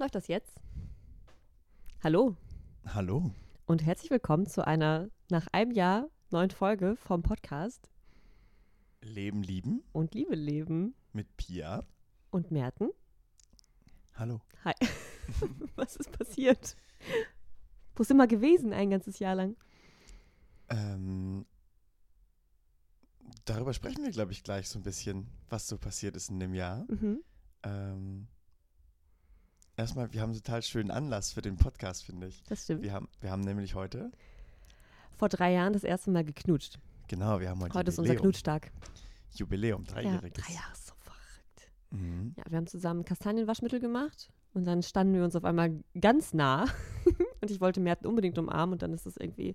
Läuft das jetzt? Hallo Hallo. und herzlich willkommen zu einer nach einem Jahr neuen Folge vom Podcast Leben lieben und Liebe leben mit Pia. und Merten. Hallo. Hi. Was ist passiert? Wo sind wir gewesen ein ganzes Jahr lang? Ähm, darüber sprechen wir, glaube ich, gleich so ein bisschen, was so passiert ist in dem Jahr. Mhm. Ähm, erstmal, wir haben einen total schönen Anlass für den Podcast, finde ich. Das stimmt. Wir haben, wir haben nämlich heute, Vor drei Jahren das erste Mal geknutscht. genau, wir haben heute, Heute ist unser Jubiläum. Knutschtag. Jubiläum, Ja, dreijähriges. drei Jahre ist so verrückt. Mhm. Ja, wir haben zusammen Kastanienwaschmittel gemacht und dann standen wir uns auf einmal ganz nah und ich wollte Merten unbedingt umarmen und dann ist es irgendwie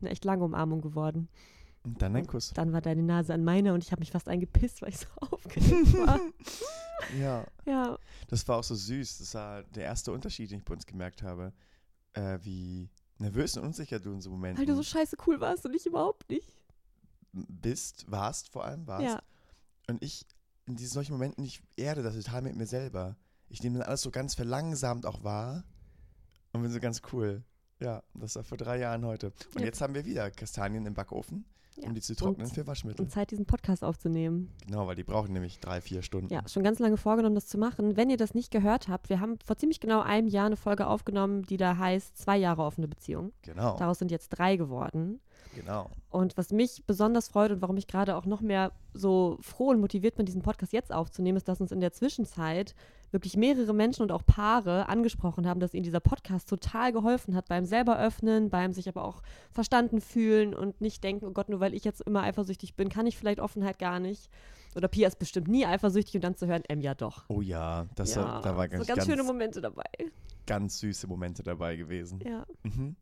eine echt lange Umarmung geworden. Und dann ein Kuss. Dann war deine Nase an meiner und ich habe mich fast eingepisst, weil ich so aufgeregt war. Ja, ja, das war auch so süß. Das war der erste Unterschied, den ich bei uns gemerkt habe, äh, wie nervös und unsicher du in so Momenten weil du so scheiße cool warst und ich überhaupt nicht. bist, warst vor allem, warst. Ja, Und ich, in diesen solchen Momenten, ich erde das total mit mir selber. Ich nehme dann alles so ganz verlangsamt auch wahr und bin so ganz cool. Ja, das war vor drei Jahren heute. Und Ja. jetzt haben wir wieder Kastanien im Backofen, Ja. um die zu trocknen Und- für Waschmittel. und Zeit, diesen Podcast aufzunehmen. Genau, weil die brauchen nämlich drei, vier Stunden. Ja, schon ganz lange vorgenommen, das zu machen. Wenn ihr das nicht gehört habt, wir haben vor ziemlich genau einem Jahr eine Folge aufgenommen, die da heißt Zwei Jahre offene Beziehung. Genau, Daraus sind jetzt drei geworden. Genau. Und was mich besonders freut und warum ich gerade auch noch mehr so froh und motiviert bin, diesen Podcast jetzt aufzunehmen, ist, dass uns in der Zwischenzeit wirklich mehrere Menschen und auch Paare angesprochen haben, dass ihnen dieser Podcast total geholfen hat beim selber öffnen, beim sich aber auch verstanden fühlen und nicht denken, oh Gott, nur weil ich jetzt immer eifersüchtig bin, kann ich vielleicht Offenheit gar nicht. Oder Pia ist bestimmt nie eifersüchtig und dann zu hören, ähm, ja doch. Oh ja, das ja, war, da war so ganz, ganz, ganz, schöne Momente dabei. ganz süße Momente dabei gewesen. Ja. Mhm.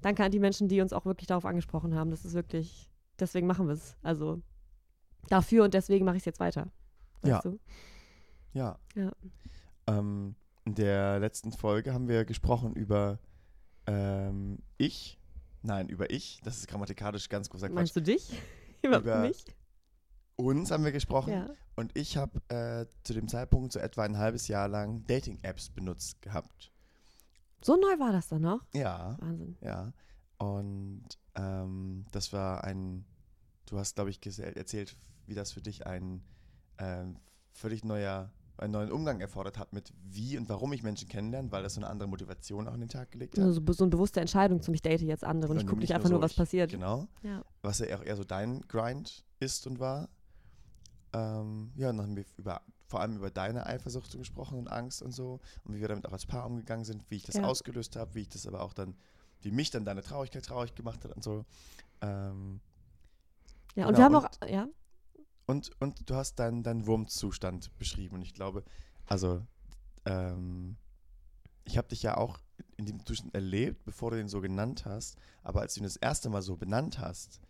Danke an die Menschen, die uns auch wirklich darauf angesprochen haben. Das ist wirklich, deswegen machen wir es. Also dafür und deswegen mache ich es jetzt weiter. Ja. Ja. Ja. Ähm, in der letzten Folge haben wir gesprochen über ähm, ich. Nein, über ich. Das ist grammatikalisch ganz großer Quatsch. Meinst du dich? Über, Über- mich? Uns haben wir gesprochen. Ja. Und ich habe äh, zu dem Zeitpunkt so etwa ein halbes Jahr lang Dating-Apps benutzt gehabt. So neu war das dann noch? Ja, Wahnsinn. ja. Und ähm, das war ein, du hast, glaube ich, erzählt, wie das für dich ein ähm, völlig neuer, einen neuen Umgang erfordert hat mit wie und warum ich Menschen kennenlerne, weil das so eine andere Motivation auch an den Tag gelegt hat. Also so, eine bewusste Entscheidung zum ich date jetzt andere und ich gucke nicht einfach nur nur, so, was passiert. Genau. Ja. Was ja auch eher so dein Grind ist und war. Ähm, ja, und dann haben wir über, vor allem über deine Eifersucht gesprochen und Angst und so und wie wir damit auch als Paar umgegangen sind, wie ich das Ja. ausgelöst habe, wie ich das aber auch dann, wie mich dann deine Traurigkeit traurig gemacht hat und so. Ähm, Ja, und Genau, wir haben und- auch, ja, und, und du hast deinen deinen Wurmzustand beschrieben und ich glaube, also ähm, ich habe dich ja auch in dem Zustand erlebt, bevor du den so genannt hast, aber als du ihn das erste Mal so benannt hast,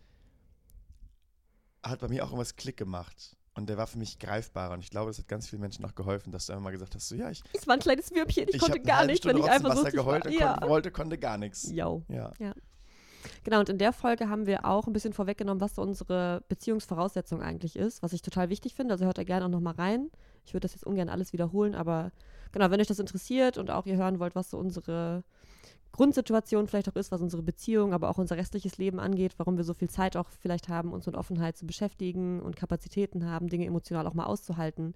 hat bei mir auch irgendwas Klick gemacht und der war für mich greifbarer und ich glaube, das hat ganz vielen Menschen auch geholfen, dass du einmal mal gesagt hast, so ja, ich, ich war ein kleines Würmchen, ich, ich konnte gar halbe nicht, wenn ich einfach so geheult und ja. konnte, wollte, konnte gar nichts. Yo. Ja. Genau, und in der Folge haben wir auch ein bisschen vorweggenommen, was so unsere Beziehungsvoraussetzung eigentlich ist, was ich total wichtig finde. Also hört da gerne auch nochmal rein. Ich würde das jetzt ungern alles wiederholen, aber genau, wenn euch das interessiert und auch ihr hören wollt, was so unsere Grundsituation vielleicht auch ist, was unsere Beziehung, aber auch unser restliches Leben angeht, warum wir so viel Zeit auch vielleicht haben, uns mit Offenheit zu beschäftigen und Kapazitäten haben, Dinge emotional auch mal auszuhalten.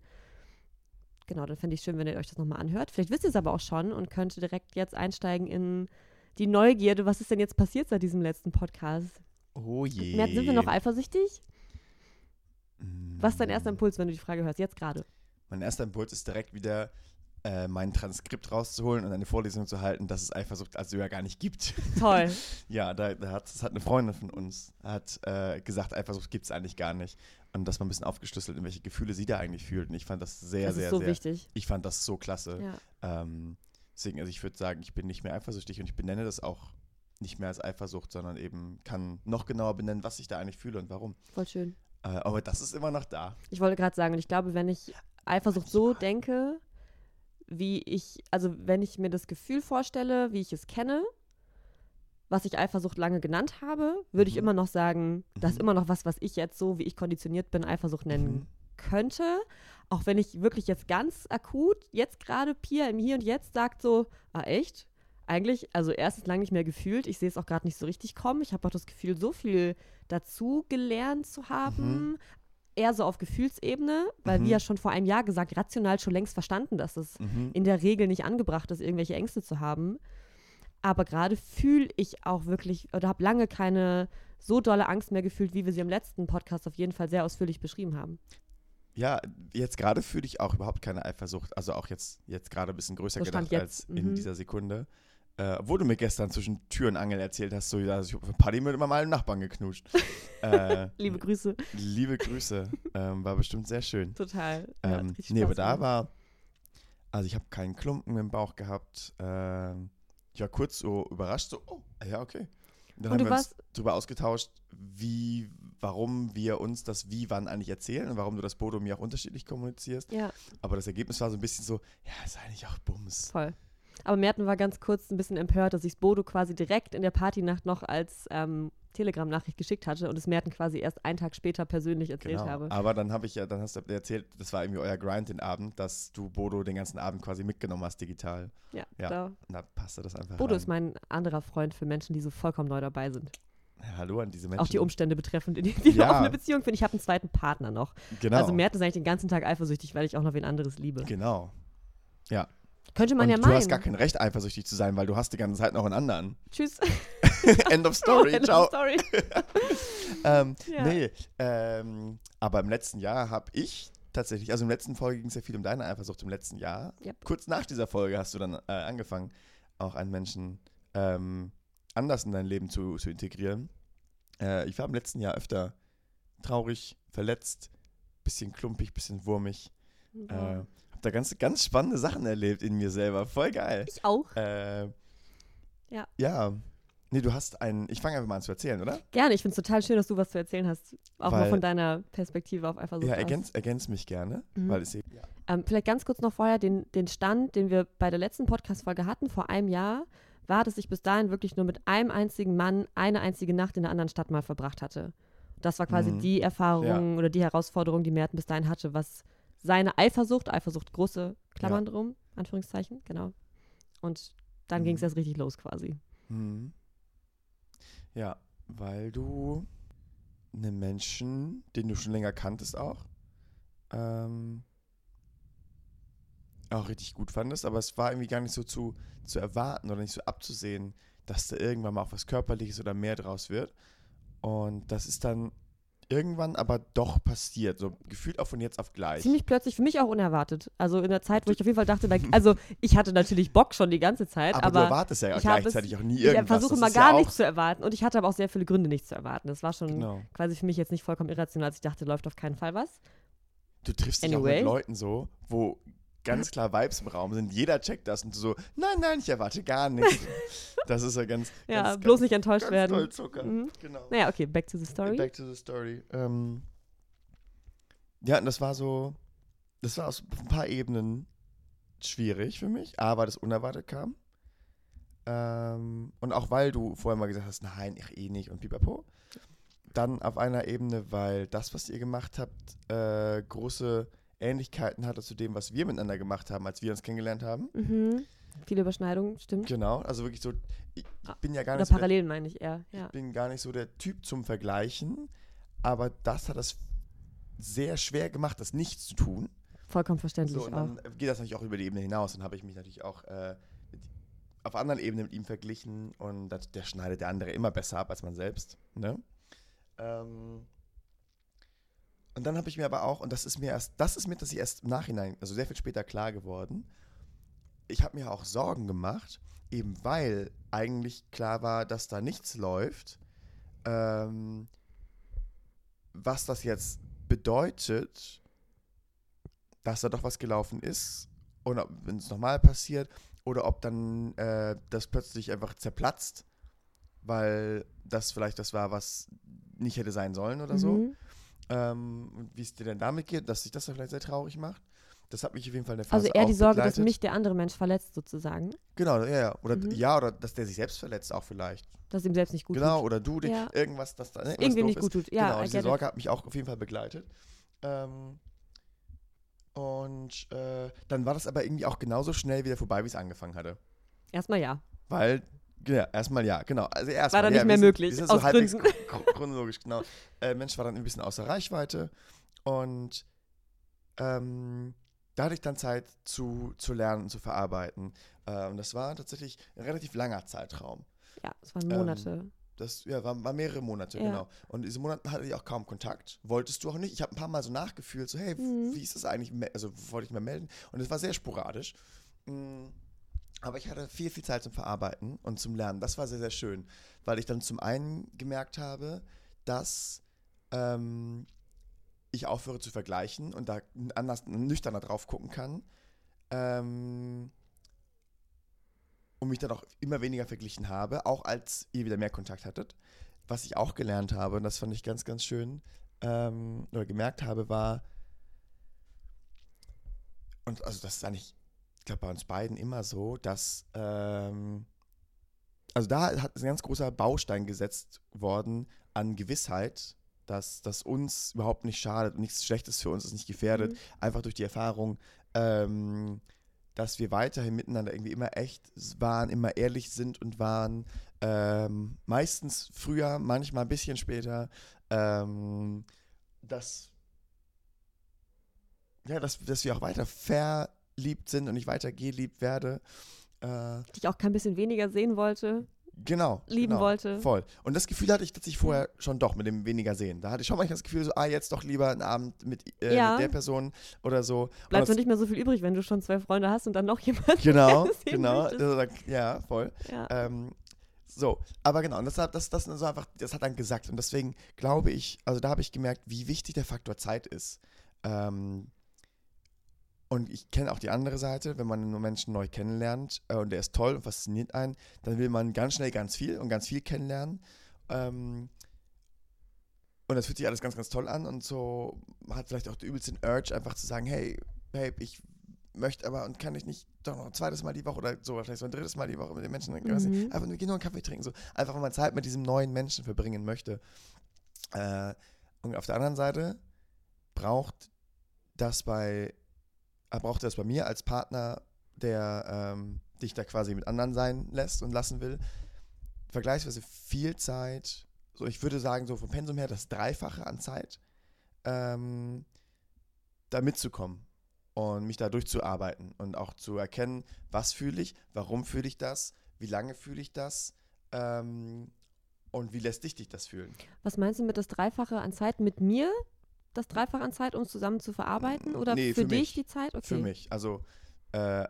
Genau, dann fände ich schön, wenn ihr euch das nochmal anhört. Vielleicht wisst ihr es aber auch schon und könnt direkt jetzt einsteigen in die Neugierde, was ist denn jetzt passiert seit diesem letzten Podcast? Oh je. Sind wir noch eifersüchtig? Was ist dein erster Mm. Impuls, wenn du die Frage hörst? Jetzt gerade. Mein erster Impuls ist direkt wieder äh, mein Transkript rauszuholen und eine Vorlesung zu halten, dass es Eifersucht also ja gar nicht gibt. Toll. ja, da, da hat, das hat eine Freundin von uns hat äh, gesagt, Eifersucht gibt es eigentlich gar nicht. Und das mal ein bisschen aufgeschlüsselt, in welche Gefühle sie da eigentlich fühlt. Und ich fand das sehr, das sehr, ist so sehr. wichtig. Ich fand das so klasse. Ja. Ähm, deswegen, also ich würde sagen, ich bin nicht mehr eifersüchtig und ich benenne das auch nicht mehr als Eifersucht, sondern eben kann noch genauer benennen, was ich da eigentlich fühle und warum. Voll schön. Äh, aber das ist immer noch da. Ich wollte gerade sagen, und ich glaube, wenn ich Eifersucht so denke, wie ich, also wenn ich mir das Gefühl vorstelle, wie ich es kenne, was ich Eifersucht lange genannt habe, würde ich Mhm. immer noch sagen, das ist Mhm. immer noch was, was ich jetzt so, wie ich konditioniert bin, Eifersucht nennen Mhm. könnte. auch wenn ich wirklich jetzt ganz akut, jetzt gerade Pia im Hier und Jetzt sagt so, ah echt? Eigentlich, also erstens lange nicht mehr gefühlt. Ich sehe es auch gerade nicht so richtig kommen. Ich habe auch das Gefühl, so viel dazu gelernt zu haben. Mhm. Eher so auf Gefühlsebene, weil Mhm. wie ja schon vor einem Jahr gesagt, rational schon längst verstanden, dass es Mhm. in der Regel nicht angebracht ist, irgendwelche Ängste zu haben. Aber gerade fühle ich auch wirklich oder habe lange keine so dolle Angst mehr gefühlt, wie wir sie im letzten Podcast auf jeden Fall sehr ausführlich beschrieben haben. Ja, jetzt gerade fühle ich auch überhaupt keine Eifersucht. Also auch jetzt, jetzt gerade ein bisschen größer So gedacht als in mhm. dieser Sekunde. Äh, obwohl du mir gestern zwischen Tür und Angel erzählt hast, so, ja, ich habe Party mit immer meinem Nachbarn geknutscht. äh, Liebe Grüße. liebe Grüße. ähm, war bestimmt sehr schön. Total. Ja, Ähm, nee, aber da war, also ich habe keinen Klumpen im Bauch gehabt. Ähm, ich war kurz so überrascht, so, oh, ja, okay. Und dann Und haben du wir uns warst, darüber ausgetauscht, wie, warum wir uns das Wie, wann eigentlich erzählen und warum du das Bodo mir auch unterschiedlich kommunizierst. ja, Aber das Ergebnis war so ein bisschen so, ja, ist eigentlich auch Bums. voll. Aber Merten war ganz kurz ein bisschen empört, dass ich Bodo quasi direkt in der Partynacht noch als ähm, Telegram-Nachricht geschickt hatte und es Merten quasi erst einen Tag später persönlich erzählt Genau. habe. Aber dann habe ich ja, dann hast du erzählt, das war irgendwie euer Grind den Abend, dass du Bodo den ganzen Abend quasi mitgenommen hast digital. Ja, Ja. Da. Und da passte das einfach Bodo rein. ist mein anderer Freund für Menschen, die so vollkommen neu dabei sind. Ja, Hallo an diese Menschen. Auch die Umstände betreffend, in denen wir Ja. eine offene Beziehung finden. Ich habe einen zweiten Partner noch. Genau. Also Merten ist eigentlich den ganzen Tag eifersüchtig, weil ich auch noch wen anderes liebe. genau. Könnte man und ja du meinen. hast gar kein Recht, eifersüchtig zu sein, weil du hast die ganze Zeit noch einen anderen. Tschüss. End of story. End of Ciao. Story. Ähm, Ja. Nee, ähm, aber im letzten Jahr habe ich tatsächlich, also im letzten Folge ging es ja viel um deine Eifersucht im letzten Jahr. Yep. Kurz nach dieser Folge hast du dann äh, angefangen, auch einen Menschen ähm, anders in dein Leben zu, zu integrieren. Äh, ich war im letzten Jahr öfter traurig, verletzt, bisschen klumpig, bisschen wurmig. Äh, Wow. hab da ganz, ganz spannende Sachen erlebt in mir selber. Voll geil. ich auch. Äh, Ja. Ja. Nee, du hast einen. Ich fange einfach mal an zu erzählen, oder? Gerne, ich finde es total schön, dass du was zu erzählen hast. Auch mal Weil- von deiner Perspektive auf Eifersucht. ja, aus. ergänz, ergänz mich gerne, Mhm. weil es eben. Ja. Ähm, vielleicht ganz kurz noch vorher den, den Stand, den wir bei der letzten Podcast-Folge hatten, vor einem Jahr, war, dass ich bis dahin wirklich nur mit einem einzigen Mann eine einzige Nacht in einer anderen Stadt mal verbracht hatte. Das war quasi Mhm. die Erfahrung oder die Herausforderung, die Merten bis dahin hatte, was seine Eifersucht, Eifersucht große Klammern drum, Anführungszeichen, genau. Und dann Mhm. ging es erst richtig los quasi. Mhm. Ja, weil du einen Menschen, den du schon länger kanntest auch, ähm, auch richtig gut fandest, aber es war irgendwie gar nicht so zu, zu erwarten oder nicht so abzusehen, dass da irgendwann mal auch was Körperliches oder mehr draus wird. Und das ist dann irgendwann aber doch passiert, so gefühlt auch von jetzt auf gleich. Ziemlich plötzlich, für mich auch unerwartet. Also in der Zeit, wo ich auf jeden Fall dachte, da, also ich hatte natürlich Bock schon die ganze Zeit, aber, aber, du erwartest ja ich habe gleichzeitig es- auch nie ich irgendwas. versuche Das mal gar ja nichts zu erwarten. Und ich hatte aber auch sehr viele Gründe, nichts zu erwarten. Das war schon Genau. quasi für mich jetzt nicht vollkommen irrational, als ich dachte, läuft auf keinen Fall was. Du triffst dich auch Anyway. mit Leuten so, wo ganz klar Vibes im Raum sind. Jeder checkt das und du so, nein, nein, ich erwarte gar nichts. das ist ja ganz, Ja, ganz, bloß ganz, nicht enttäuscht werden. doll Zucker. Mhm. Genau. Naja, okay, back to the story. Back to the story. Ähm, ja, und das war so, das war aus ein paar Ebenen schwierig für mich, aber das unerwartet kam. Ähm, und auch weil du vorher mal gesagt hast, nein, ich eh nicht und pipapo. Dann auf einer Ebene, weil das, was ihr gemacht habt, äh, große Ähnlichkeiten hatte zu dem, was wir miteinander gemacht haben, als wir uns kennengelernt haben. Mhm. Viele Überschneidungen, stimmt. Genau, also wirklich so, ich Ah, bin ja gar Oder nicht so der Parallelen meine ich eher. Ja. bin gar nicht so der Typ zum Vergleichen, aber das hat es sehr schwer gemacht, das nicht zu tun. Vollkommen verständlich So, und auch. dann geht das natürlich auch über die Ebene hinaus. Dann habe ich mich natürlich auch äh, auf anderen Ebenen mit ihm verglichen und das, der schneidet der andere immer besser ab als man selbst. Ne? Ähm, und dann habe ich mir aber auch, und das ist mir erst, das ist mir das erst im Nachhinein, also sehr viel später klar geworden, ich habe mir auch Sorgen gemacht, eben weil eigentlich klar war, dass da nichts läuft, ähm, was das jetzt bedeutet, dass da doch was gelaufen ist und wenn es nochmal passiert oder ob dann äh, das plötzlich einfach zerplatzt, weil das vielleicht das war, was nicht hätte sein sollen oder so. Ähm, wie es dir denn damit geht, dass sich das dann vielleicht sehr traurig macht. Das hat mich auf jeden Fall in der Phase Also eher die Sorge, dass begleitet. mich der andere Mensch verletzt, sozusagen. Genau, ja, ja. Oder, Mhm. ja, oder dass der sich selbst verletzt auch vielleicht. Dass ihm selbst nicht gut genau, tut. oder du, Ja. irgendwas, das da ne, doof nicht ist. gut tut. Ja, genau, diese it. Sorge hat mich auch auf jeden Fall begleitet. Ähm, Und äh, dann war das aber irgendwie auch genauso schnell wieder vorbei, wie es angefangen hatte. Erstmal ja. Weil, ja, erstmal ja, genau. Also erstmal, War dann ja, nicht mehr sind- möglich, sind aus so Gründen. chro- chronologisch, genau. Äh, Mensch war dann ein bisschen außer Reichweite und ähm, da hatte ich dann Zeit zu, zu lernen und zu verarbeiten. Äh, und das war tatsächlich ein relativ langer Zeitraum. Ja, es waren Ähm, Monate. Das ja, war, war mehrere Monate, Ja. genau. Und in diesen Monaten hatte ich auch kaum Kontakt. Wolltest du auch nicht. Ich habe ein paar Mal so nachgefühlt, so, hey, Mhm. wie ist das eigentlich? Also wollte ich mal melden. Und es war sehr sporadisch. Mm, Aber ich hatte viel, viel Zeit zum Verarbeiten und zum Lernen. Das war sehr, sehr schön, weil ich dann zum einen gemerkt habe, dass ähm, ich aufhöre zu vergleichen und da anders, nüchterner drauf gucken kann. Ähm, und mich dann auch immer weniger verglichen habe, auch als ihr wieder mehr Kontakt hattet. Was ich auch gelernt habe, und das fand ich ganz, ganz schön, ähm, oder gemerkt habe, war, und also das ist eigentlich, ich glaube, bei uns beiden immer so, dass, ähm, also da hat ein ganz großer Baustein gesetzt worden an Gewissheit, dass das uns überhaupt nicht schadet und nichts Schlechtes für uns ist, nicht gefährdet, Mhm. einfach durch die Erfahrung, ähm, dass wir weiterhin miteinander irgendwie immer echt waren, immer ehrlich sind und waren. Ähm, meistens früher, manchmal ein bisschen später. Ähm, dass, ja, dass, dass wir auch weiter verliebt sind und ich weiter geliebt werde. Äh, Die ich auch kein bisschen weniger sehen wollte, genau. lieben genau. wollte. Voll. Und das Gefühl hatte ich tatsächlich vorher schon doch mit dem weniger sehen. Da hatte ich schon manchmal das Gefühl, so, ah, jetzt doch lieber einen Abend mit, äh, Ja. mit der Person oder so. Bleibt so nicht mehr so viel übrig, wenn du schon zwei Freunde hast und dann noch jemanden. Genau, genau. möchtest. Also, ja, voll. Ja. Ähm, so, aber genau, und das hat, das, das, so einfach, das hat dann gesagt. Und deswegen glaube ich, also da habe ich gemerkt, wie wichtig der Faktor Zeit ist. Ähm, und ich kenne auch die andere Seite, wenn man einen Menschen neu kennenlernt äh, und der ist toll und fasziniert einen, dann will man ganz schnell ganz viel und ganz viel kennenlernen. Ähm, und das fühlt sich alles ganz, ganz toll an und so hat vielleicht auch den übelsten Urge, einfach zu sagen, hey, Babe, ich möchte aber und kann ich nicht doch noch ein zweites Mal die Woche oder so, vielleicht so ein drittes Mal die Woche mit den Menschen, Mhm. einfach nur, nur einen Kaffee trinken, so einfach, wenn man Zeit mit diesem neuen Menschen verbringen möchte. Äh, und auf der anderen Seite braucht das bei, äh, braucht das bei mir als Partner, der ähm, dich da quasi mit anderen sein lässt und lassen will, vergleichsweise viel Zeit, so ich würde sagen, so vom Pensum her das Dreifache an Zeit, ähm, da mitzukommen und mich da durchzuarbeiten und auch zu erkennen, was fühle ich, warum fühle ich das, wie lange fühle ich das ähm, und wie lässt dich dich das fühlen. Was meinst du mit das Dreifache an Zeit mit mir? Das Dreifache an Zeit, um es zusammen zu verarbeiten? Oder Nee, für, für dich mich. die Zeit? Okay. Für mich. Also, äh,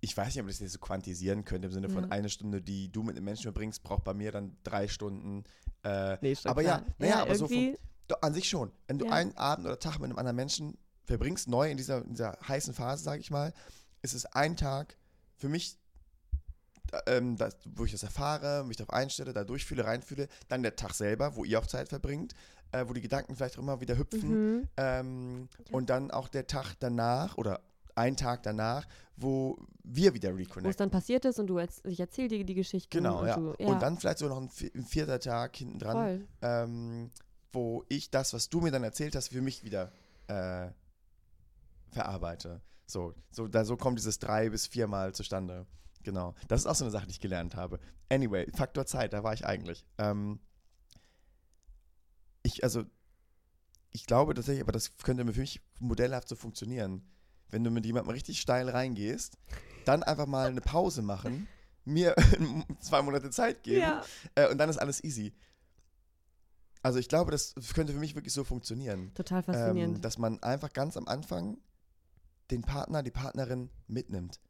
ich weiß nicht, ob ich das jetzt so quantisieren könnte, im Sinne von Ja. eine Stunde, die du mit einem Menschen verbringst, braucht bei mir dann drei Stunden. Äh, Nee, aber klar. ja, naja, aber so irgendwie, Doch, an sich schon. Wenn du Ja. einen Abend oder Tag mit einem anderen Menschen verbringst, neu in dieser, in dieser heißen Phase, sage ich mal, ist es ein Tag für mich, da- ähm, das, wo ich das erfahre, mich darauf einstelle, da durchfühle, reinfühle, dann der Tag selber, wo ihr auch Zeit verbringt, äh, wo die Gedanken vielleicht auch immer wieder hüpfen mhm. ähm, Ja. und dann auch der Tag danach oder ein Tag danach, wo wir wieder wo es reconnecten. dann passiert ist und du erz ich erzähle dir die Geschichte. Genau, und ja. Du, ja. Und dann vielleicht so noch ein, ein vierter Tag hinten dran, ähm, wo ich das, was du mir dann erzählt hast, für mich wieder äh, verarbeite. So, so, da, so kommt dieses drei bis viermal zustande. Genau. Das ist auch so eine Sache, die ich gelernt habe. Anyway, Faktor Zeit, da war ich eigentlich. Ähm, ich, also, ich glaube tatsächlich, aber das könnte für mich modellhaft so funktionieren. Wenn du mit jemandem richtig steil reingehst, dann einfach mal eine Pause machen, mir zwei Monate Zeit geben Ja. äh, und dann ist alles easy. Also ich glaube, das könnte für mich wirklich so funktionieren. Total Ähm, faszinierend. dass man einfach ganz am Anfang den Partner, die Partnerin mitnimmt.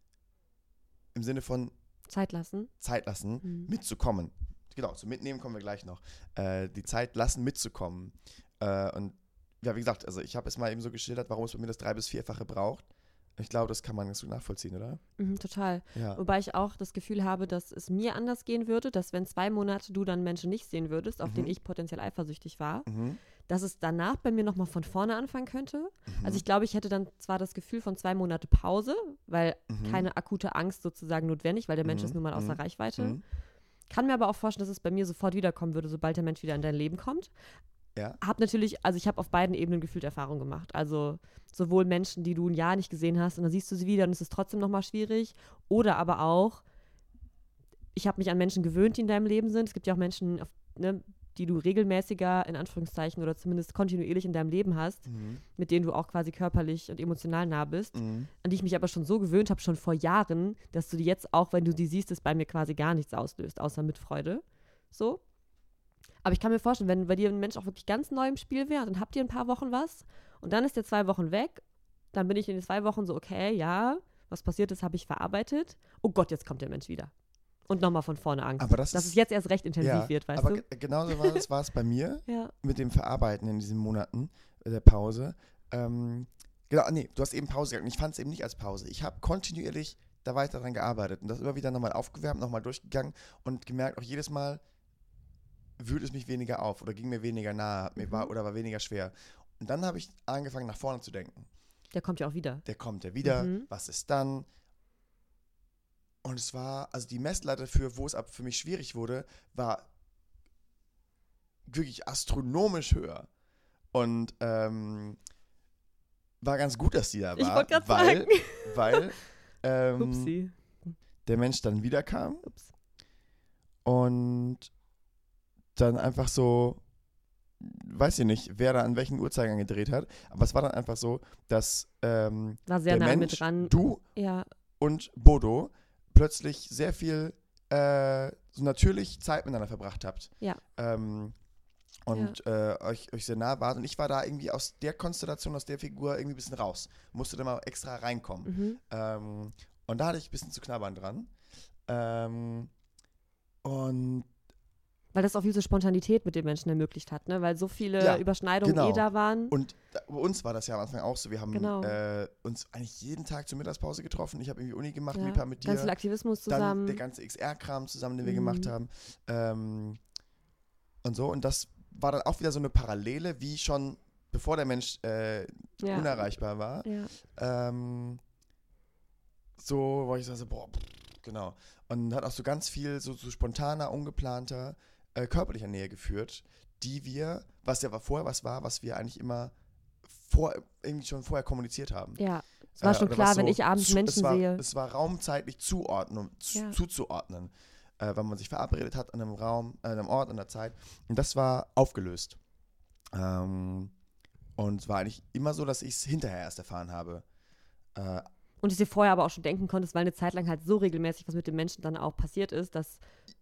Im Sinne von Zeit lassen. Zeit lassen, Mhm. mitzukommen. Genau, zum Mitnehmen kommen wir gleich noch. Äh, die Zeit lassen, mitzukommen. Äh, und ja, wie gesagt, also ich habe es mal eben so geschildert, warum es bei mir das drei- bis vierfache braucht. Ich glaube, das kann man ganz gut nachvollziehen, oder? Mhm, total. Ja. Wobei ich auch das Gefühl habe, dass es mir anders gehen würde, dass wenn zwei Monate du dann Menschen nicht sehen würdest, auf Mhm. den ich potenziell eifersüchtig war, Mhm. dass es danach bei mir nochmal von vorne anfangen könnte. Mhm. Also ich glaube, ich hätte dann zwar das Gefühl von zwei Monate Pause, weil Mhm. keine akute Angst sozusagen notwendig, weil der Mensch Mhm, ist nun mal außer Reichweite. Kann mir aber auch vorstellen, dass es bei mir sofort wiederkommen würde, sobald der Mensch wieder in dein Leben kommt. Ja. habe natürlich, also ich habe auf beiden Ebenen gefühlt Erfahrung gemacht. Also sowohl Menschen, die du ein Jahr nicht gesehen hast und dann siehst du sie wieder und es ist trotzdem nochmal schwierig. Oder aber auch, ich habe mich an Menschen gewöhnt, die in deinem Leben sind. Es gibt ja auch Menschen, auf, ne, die du regelmäßiger, in Anführungszeichen, oder zumindest kontinuierlich in deinem Leben hast, Mhm. mit denen du auch quasi körperlich und emotional nah bist, Mhm. an die ich mich aber schon so gewöhnt habe, schon vor Jahren, dass du die jetzt auch, wenn du die siehst, es bei mir quasi gar nichts auslöst, außer Mitfreude. So. Aber ich kann mir vorstellen, wenn bei dir ein Mensch auch wirklich ganz neu im Spiel wäre, dann habt ihr ein paar Wochen was und dann ist der zwei Wochen weg, dann bin ich in den zwei Wochen so, okay, ja, was passiert ist, habe ich verarbeitet. Oh Gott, jetzt kommt der Mensch wieder. Und nochmal von vorne Angst. Aber das dass ist- es jetzt erst recht intensiv Ja, wird, weißt aber du? ge- genauso war es, war es bei mir Ja. mit dem Verarbeiten in diesen Monaten äh, der Pause. Ähm, genau, nee, du hast eben Pause gesagt und ich fand es eben nicht als Pause. Ich habe kontinuierlich da weiter dran gearbeitet und das immer wieder nochmal aufgewärmt, nochmal durchgegangen und gemerkt, auch jedes Mal wühlt es mich weniger auf oder ging mir weniger nahe mir war, Mhm. oder war weniger schwer. Und dann habe ich angefangen, nach vorne zu denken. Der kommt ja auch wieder. Der kommt ja wieder, Mhm. was ist dann? Und es war, also die Messlatte für, wo es ab für mich schwierig wurde, war wirklich astronomisch höher. Und ähm, war ganz gut, dass die da war. Ich wollte weil, sagen. Weil ähm, der Mensch dann wiederkam Ups. und dann einfach so, weiß ich nicht, wer da an welchen Uhrzeigersinn gedreht hat, aber es war dann einfach so, dass ähm, War sehr der nah Mensch, mit dran. du Ja, und Bodo plötzlich sehr viel äh, so natürlich Zeit miteinander verbracht habt. Ja. Ähm, und äh, euch, euch sehr nah wart. Und ich war da irgendwie aus der Konstellation, aus der Figur irgendwie ein bisschen raus. Musste da mal extra reinkommen. mhm. Ähm, und da hatte ich ein bisschen zu knabbern dran. Ähm, und Weil das auch diese Spontanität mit den Menschen ermöglicht hat, ne? Weil so viele Ja, Überschneidungen genau. eh da waren. Und bei uns war das ja am Anfang auch so. Wir haben Genau. äh, uns eigentlich jeden Tag zur Mittagspause getroffen. Ich habe irgendwie Uni gemacht, ja, Mipa mit dir. ganz viel Aktivismus Dann zusammen. der ganze XR-Kram zusammen, den wir Mhm. gemacht haben. Ähm, und so. Und das war dann auch wieder so eine Parallele, wie schon bevor der Mensch äh, ja. unerreichbar war. ja. Ähm, so, wo ich so, boah, pff, genau. Und hat auch so ganz viel so, so spontaner, ungeplanter, äh, körperlicher Nähe geführt, die wir, was ja vorher was war, was wir eigentlich immer vor, irgendwie schon vorher kommuniziert haben. ja. Es war Äh, schon klar, was wenn so ich abends zu, Menschen es war, sehe. Es war raumzeitlich zuordnen, zu, Ja. zuzuordnen, äh, wenn man sich verabredet hat an einem Raum, an einem Ort, an der Zeit. Und das war aufgelöst. Ähm, und es war eigentlich immer so, dass ich es hinterher erst erfahren habe. Äh, Und ich dir vorher aber auch schon denken konntest, weil eine Zeit lang halt so regelmäßig was mit den Menschen dann auch passiert ist, dass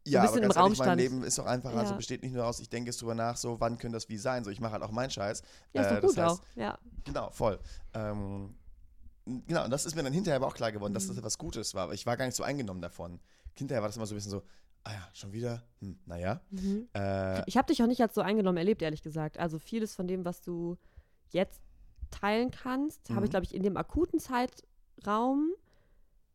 ja, bisschen aber im ganz Raum ehrlich, mein stand. Leben ist doch einfach, also Ja. besteht nicht nur aus, ich denke jetzt drüber nach, so, wann könnte das wie sein? So, ich mache halt auch meinen Scheiß. ja, ist Äh, gut heißt, auch. Ja. Genau, voll. Ähm, genau, und das ist mir dann hinterher aber auch klar geworden, dass Mhm. das etwas Gutes war. Aber ich war gar nicht so eingenommen davon. Hinterher war das immer so ein bisschen so, ah ja, schon wieder? Hm, naja. Mhm. Äh, Ich habe dich auch nicht als so eingenommen erlebt, ehrlich gesagt. Also vieles von dem, was du jetzt teilen kannst, habe Mhm. ich, glaube ich, in dem akuten Zeitraum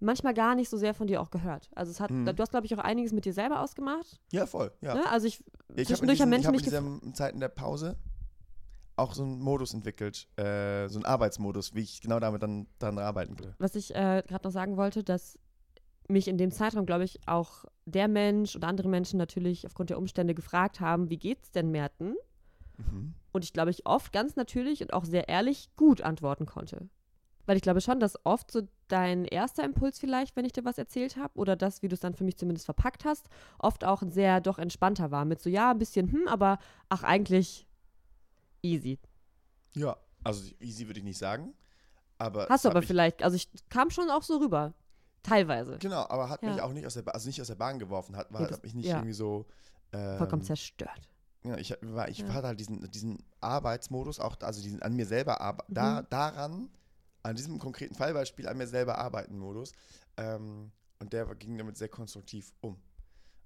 manchmal gar nicht so sehr von dir auch gehört. Also es hat, Mhm. du hast, glaube ich, auch einiges mit dir selber ausgemacht. ja, voll. Ja. Ne? Also ich, Ja, ich habe in, diesen, ich hab in mich gefragt. dieser Zeit in der Pause auch so einen Modus entwickelt, äh, so einen Arbeitsmodus, wie ich genau damit dann dran arbeiten könnte. was ich äh, gerade noch sagen wollte, dass mich in dem Zeitraum, glaube ich, auch der Mensch und andere Menschen natürlich aufgrund der Umstände gefragt haben, wie geht's denn Merten? Mhm. Und ich glaube, ich oft ganz natürlich und auch sehr ehrlich gut antworten konnte. Weil ich glaube schon, dass oft so dein erster Impuls vielleicht, wenn ich dir was erzählt habe, oder das, wie du es dann für mich zumindest verpackt hast, oft auch sehr doch entspannter war. Mit so, ja, ein bisschen, hm, aber ach, eigentlich easy. Ja, also easy würde ich nicht sagen. Aber Hast du aber mich, vielleicht, also ich kam schon auch so rüber. Teilweise. Genau, aber hat mich Ja. auch nicht aus der, Ba- also nicht aus der Bahn geworfen, hat, war, Ja, das- hat mich nicht ja. irgendwie so. Ähm, Vollkommen zerstört. Ja, ich, war, ich Ja. hatte halt diesen, diesen Arbeitsmodus, auch also diesen an mir selber arbe- da, Mhm. daran, an diesem konkreten Fallbeispiel an mir selber arbeiten Modus. Ähm, und der ging damit sehr konstruktiv um.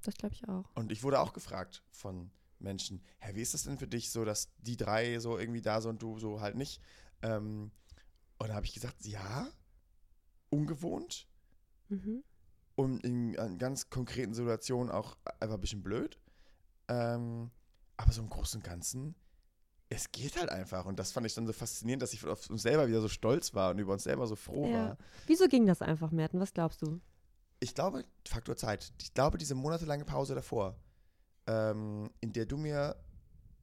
Das glaube ich auch. Und ich wurde auch gefragt von Menschen, Herr, wie ist das denn für dich so, dass die drei so irgendwie da sind und du so halt nicht? Ähm, und da habe ich gesagt, ja, ungewohnt Mhm. und in, in ganz konkreten Situationen auch einfach ein bisschen blöd. Ähm, aber so im Großen und Ganzen, es geht halt einfach. Und das fand ich dann so faszinierend, dass ich auf uns selber wieder so stolz war und über uns selber so froh Ja. war. Wieso ging das einfach, Merten? Was glaubst du? Ich glaube, Faktor Zeit. Ich glaube, diese monatelange Pause davor, ähm, in der du mir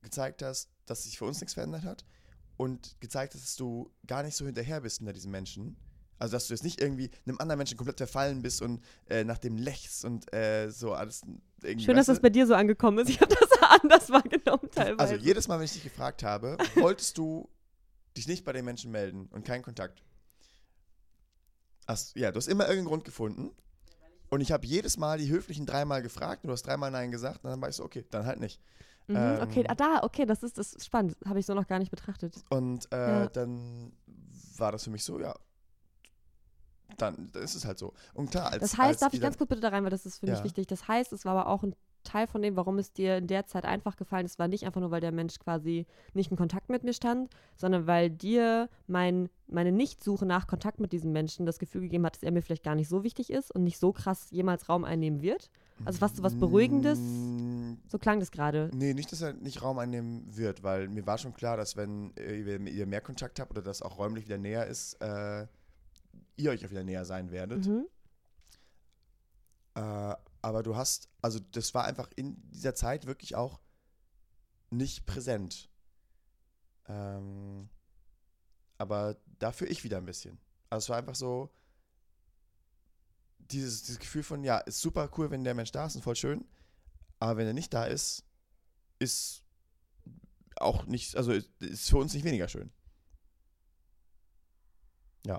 gezeigt hast, dass sich für uns nichts verändert hat und gezeigt hat, dass du gar nicht so hinterher bist hinter diesen Menschen. Also, dass du jetzt nicht irgendwie einem anderen Menschen komplett verfallen bist und äh, nach dem lächst und äh, so alles irgendwie. Schön, dass das bei dir so angekommen ist. Ich habe das anders wahrgenommen teilweise. Also, jedes Mal, wenn ich dich gefragt habe, wolltest du dich nicht bei den Menschen melden und keinen Kontakt? Hast, ja, du hast immer irgendeinen Grund gefunden. Und ich habe jedes Mal die höflichen dreimal gefragt und du hast dreimal Nein gesagt. Und dann war ich so, okay, dann halt nicht. mhm, ähm, okay, ah, da, okay, das ist, das ist spannend. Habe ich so noch gar nicht betrachtet. Und äh, Ja. dann war das für mich so, ja, dann, ist es halt so. Und klar, als Das heißt, als darf ich ganz kurz bitte da rein, weil das ist für mich Ja. wichtig. Das heißt, es war aber auch ein Teil von dem, warum es dir in der Zeit einfach gefallen ist, war nicht einfach nur, weil der Mensch quasi nicht in Kontakt mit mir stand, sondern weil dir mein, meine Nichtsuche nach Kontakt mit diesem Menschen das Gefühl gegeben hat, dass er mir vielleicht gar nicht so wichtig ist und nicht so krass jemals Raum einnehmen wird. Also fast so was Beruhigendes. So klang das gerade. Nee, nicht, dass er nicht Raum einnehmen wird, weil mir war schon klar, dass wenn äh, ihr, ihr mehr Kontakt habt oder das auch räumlich wieder näher ist, äh, ihr euch auch wieder näher sein werdet. Mhm. Äh, aber du hast, also das war einfach in dieser Zeit wirklich auch nicht präsent. Ähm, aber dafür ich wieder ein bisschen. Also es war einfach so, dieses, dieses Gefühl von, ja, ist super cool, wenn der Mensch da ist und voll schön, aber wenn er nicht da ist, ist auch nicht, also ist- für uns nicht weniger schön.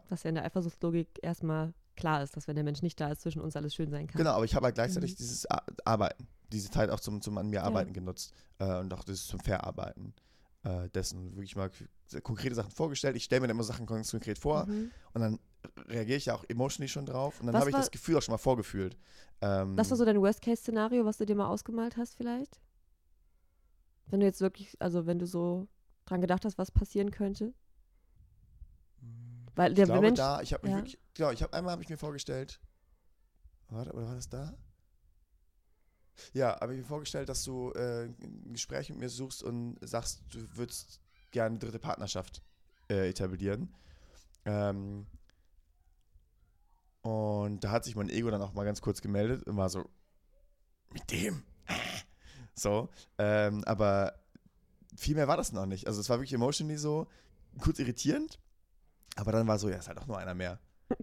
Was ja in der Eifersuchtslogik erstmal klar ist, dass wenn der Mensch nicht da ist, zwischen uns alles schön sein kann. Genau, aber ich habe halt gleichzeitig Mhm. dieses Arbeiten, diese Zeit auch zum, zum an mir Arbeiten genutzt äh, und auch das zum Verarbeiten äh, dessen wirklich mal konkrete Sachen vorgestellt. Ich stelle mir dann immer Sachen ganz konkret vor Mhm. und dann reagiere ich ja auch emotionally schon drauf und dann habe ich das Gefühl auch schon mal vorgefühlt. Ähm, Was war so dein Worst-Case-Szenario, was du dir mal ausgemalt hast vielleicht? Wenn du jetzt wirklich, also wenn du so dran gedacht hast, was passieren könnte? Weil der ich glaube Mensch, da, ich habe ja. wirklich, genau, ich habe einmal habe ich mir vorgestellt, warte, oder war das da? Ja, habe ich mir vorgestellt, dass du äh, ein Gespräch mit mir suchst und sagst, du würdest gerne eine dritte Partnerschaft äh, etablieren. Ähm, und da hat sich mein Ego dann auch mal ganz kurz gemeldet und war so, mit dem? So, ähm, aber viel mehr war das noch nicht. Also es war wirklich emotionally so, kurz irritierend, aber dann war so, ja, ist halt auch nur einer mehr.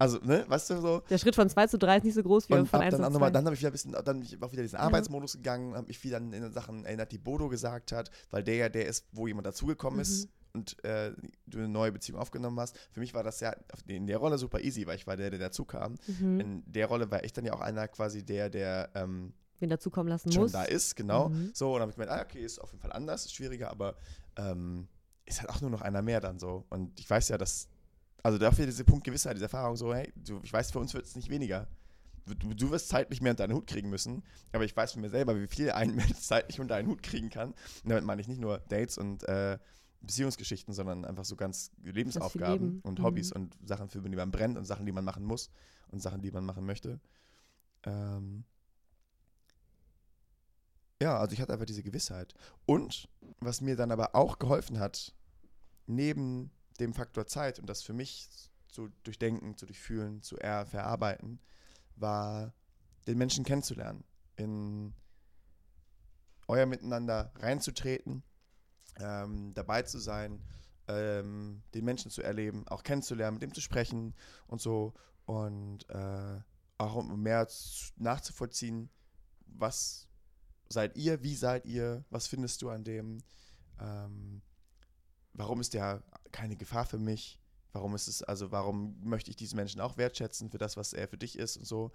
Also, ne, weißt du so? der Schritt von 2 zu 3 ist nicht so groß wie Und von hab 1 dann zu auch nochmal, 2. dann habe ich wieder ein bisschen, dann bin ich auch wieder diesen Arbeitsmodus gegangen, habe mich wieder an in Sachen erinnert, die Bodo gesagt hat, weil der ja der ist, wo jemand dazugekommen ist Mhm. und äh, du eine neue Beziehung aufgenommen hast. Für mich war das ja in der Rolle super easy, weil ich war der, der dazu kam. Mhm. In der Rolle war ich dann ja auch einer quasi der, der ähm, Wen dazukommen lassen schon muss. da ist, genau. Mhm. So, und dann habe ich gemeint, ah, okay, ist auf jeden Fall anders, ist schwieriger, aber ähm, ist halt auch nur noch einer mehr dann so. Und ich weiß ja, dass, also dafür dieser Punkt Gewissheit, diese Erfahrung so, hey, du, ich weiß, für uns wird es nicht weniger. Du, du wirst zeitlich mehr unter einen Hut kriegen müssen, aber ich weiß von mir selber, wie viel ein Mensch zeitlich unter einen Hut kriegen kann. Und damit meine ich nicht nur Dates und äh, Beziehungsgeschichten, sondern einfach so ganz Lebensaufgaben Leben. und Mhm. Hobbys und Sachen, für die man brennt und Sachen, die man machen muss und Sachen, die man machen möchte. Ähm, ja, also ich hatte einfach diese Gewissheit. Und was mir dann aber auch geholfen hat, neben dem Faktor Zeit und das für mich zu durchdenken, zu durchfühlen, zu er verarbeiten, war, den Menschen kennenzulernen, in euer Miteinander reinzutreten, ähm, dabei zu sein, ähm, den Menschen zu erleben, auch kennenzulernen, mit dem zu sprechen und so. Und äh, auch um mehr zu, nachzuvollziehen, was seid ihr, wie seid ihr, was findest du an dem, ähm, warum ist der keine Gefahr für mich, warum ist es, also warum möchte ich diesen Menschen auch wertschätzen für das, was er für dich ist und so.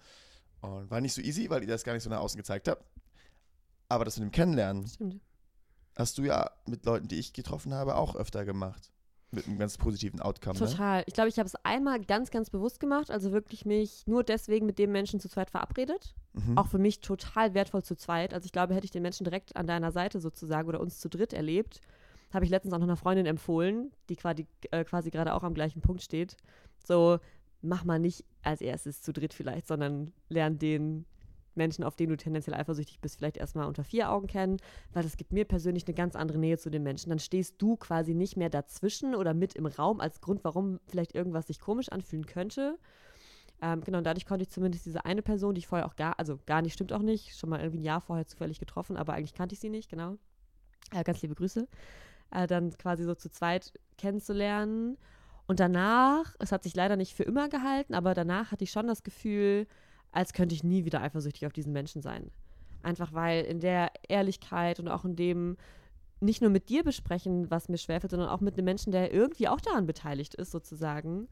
Und war nicht so easy, weil ihr das gar nicht so nach außen gezeigt habt. Aber das mit dem Kennenlernen Stimmt. hast du ja mit Leuten, die ich getroffen habe, auch öfter gemacht. Mit einem ganz positiven Outcome. Ne? Total. Ich glaube, ich habe es einmal ganz, ganz bewusst gemacht. Also wirklich mich nur deswegen mit dem Menschen zu zweit verabredet. Mhm. Auch für mich total wertvoll zu zweit. Also ich glaube, hätte ich den Menschen direkt an deiner Seite sozusagen oder uns zu dritt erlebt, habe ich letztens auch noch einer Freundin empfohlen, die quasi, äh, quasi gerade auch am gleichen Punkt steht. So, mach mal nicht als erstes zu dritt vielleicht, sondern lern den Menschen, auf den du tendenziell eifersüchtig bist, vielleicht erstmal unter vier Augen kennen, weil das gibt mir persönlich eine ganz andere Nähe zu den Menschen. Dann stehst du quasi nicht mehr dazwischen oder mit im Raum als Grund, warum vielleicht irgendwas sich komisch anfühlen könnte. Ähm, genau, und dadurch konnte ich zumindest diese eine Person, die ich vorher auch gar, also gar nicht, stimmt auch nicht, schon mal irgendwie ein Jahr vorher zufällig getroffen, aber eigentlich kannte ich sie nicht, genau. äh, ganz liebe Grüße, äh, dann quasi so zu zweit kennenzulernen. Und danach, es hat sich leider nicht für immer gehalten, aber danach hatte ich schon das Gefühl, als könnte ich nie wieder eifersüchtig auf diesen Menschen sein. Einfach weil in der Ehrlichkeit und auch in dem nicht nur mit dir besprechen, was mir schwerfällt, sondern auch mit einem Menschen, der irgendwie auch daran beteiligt ist, sozusagen.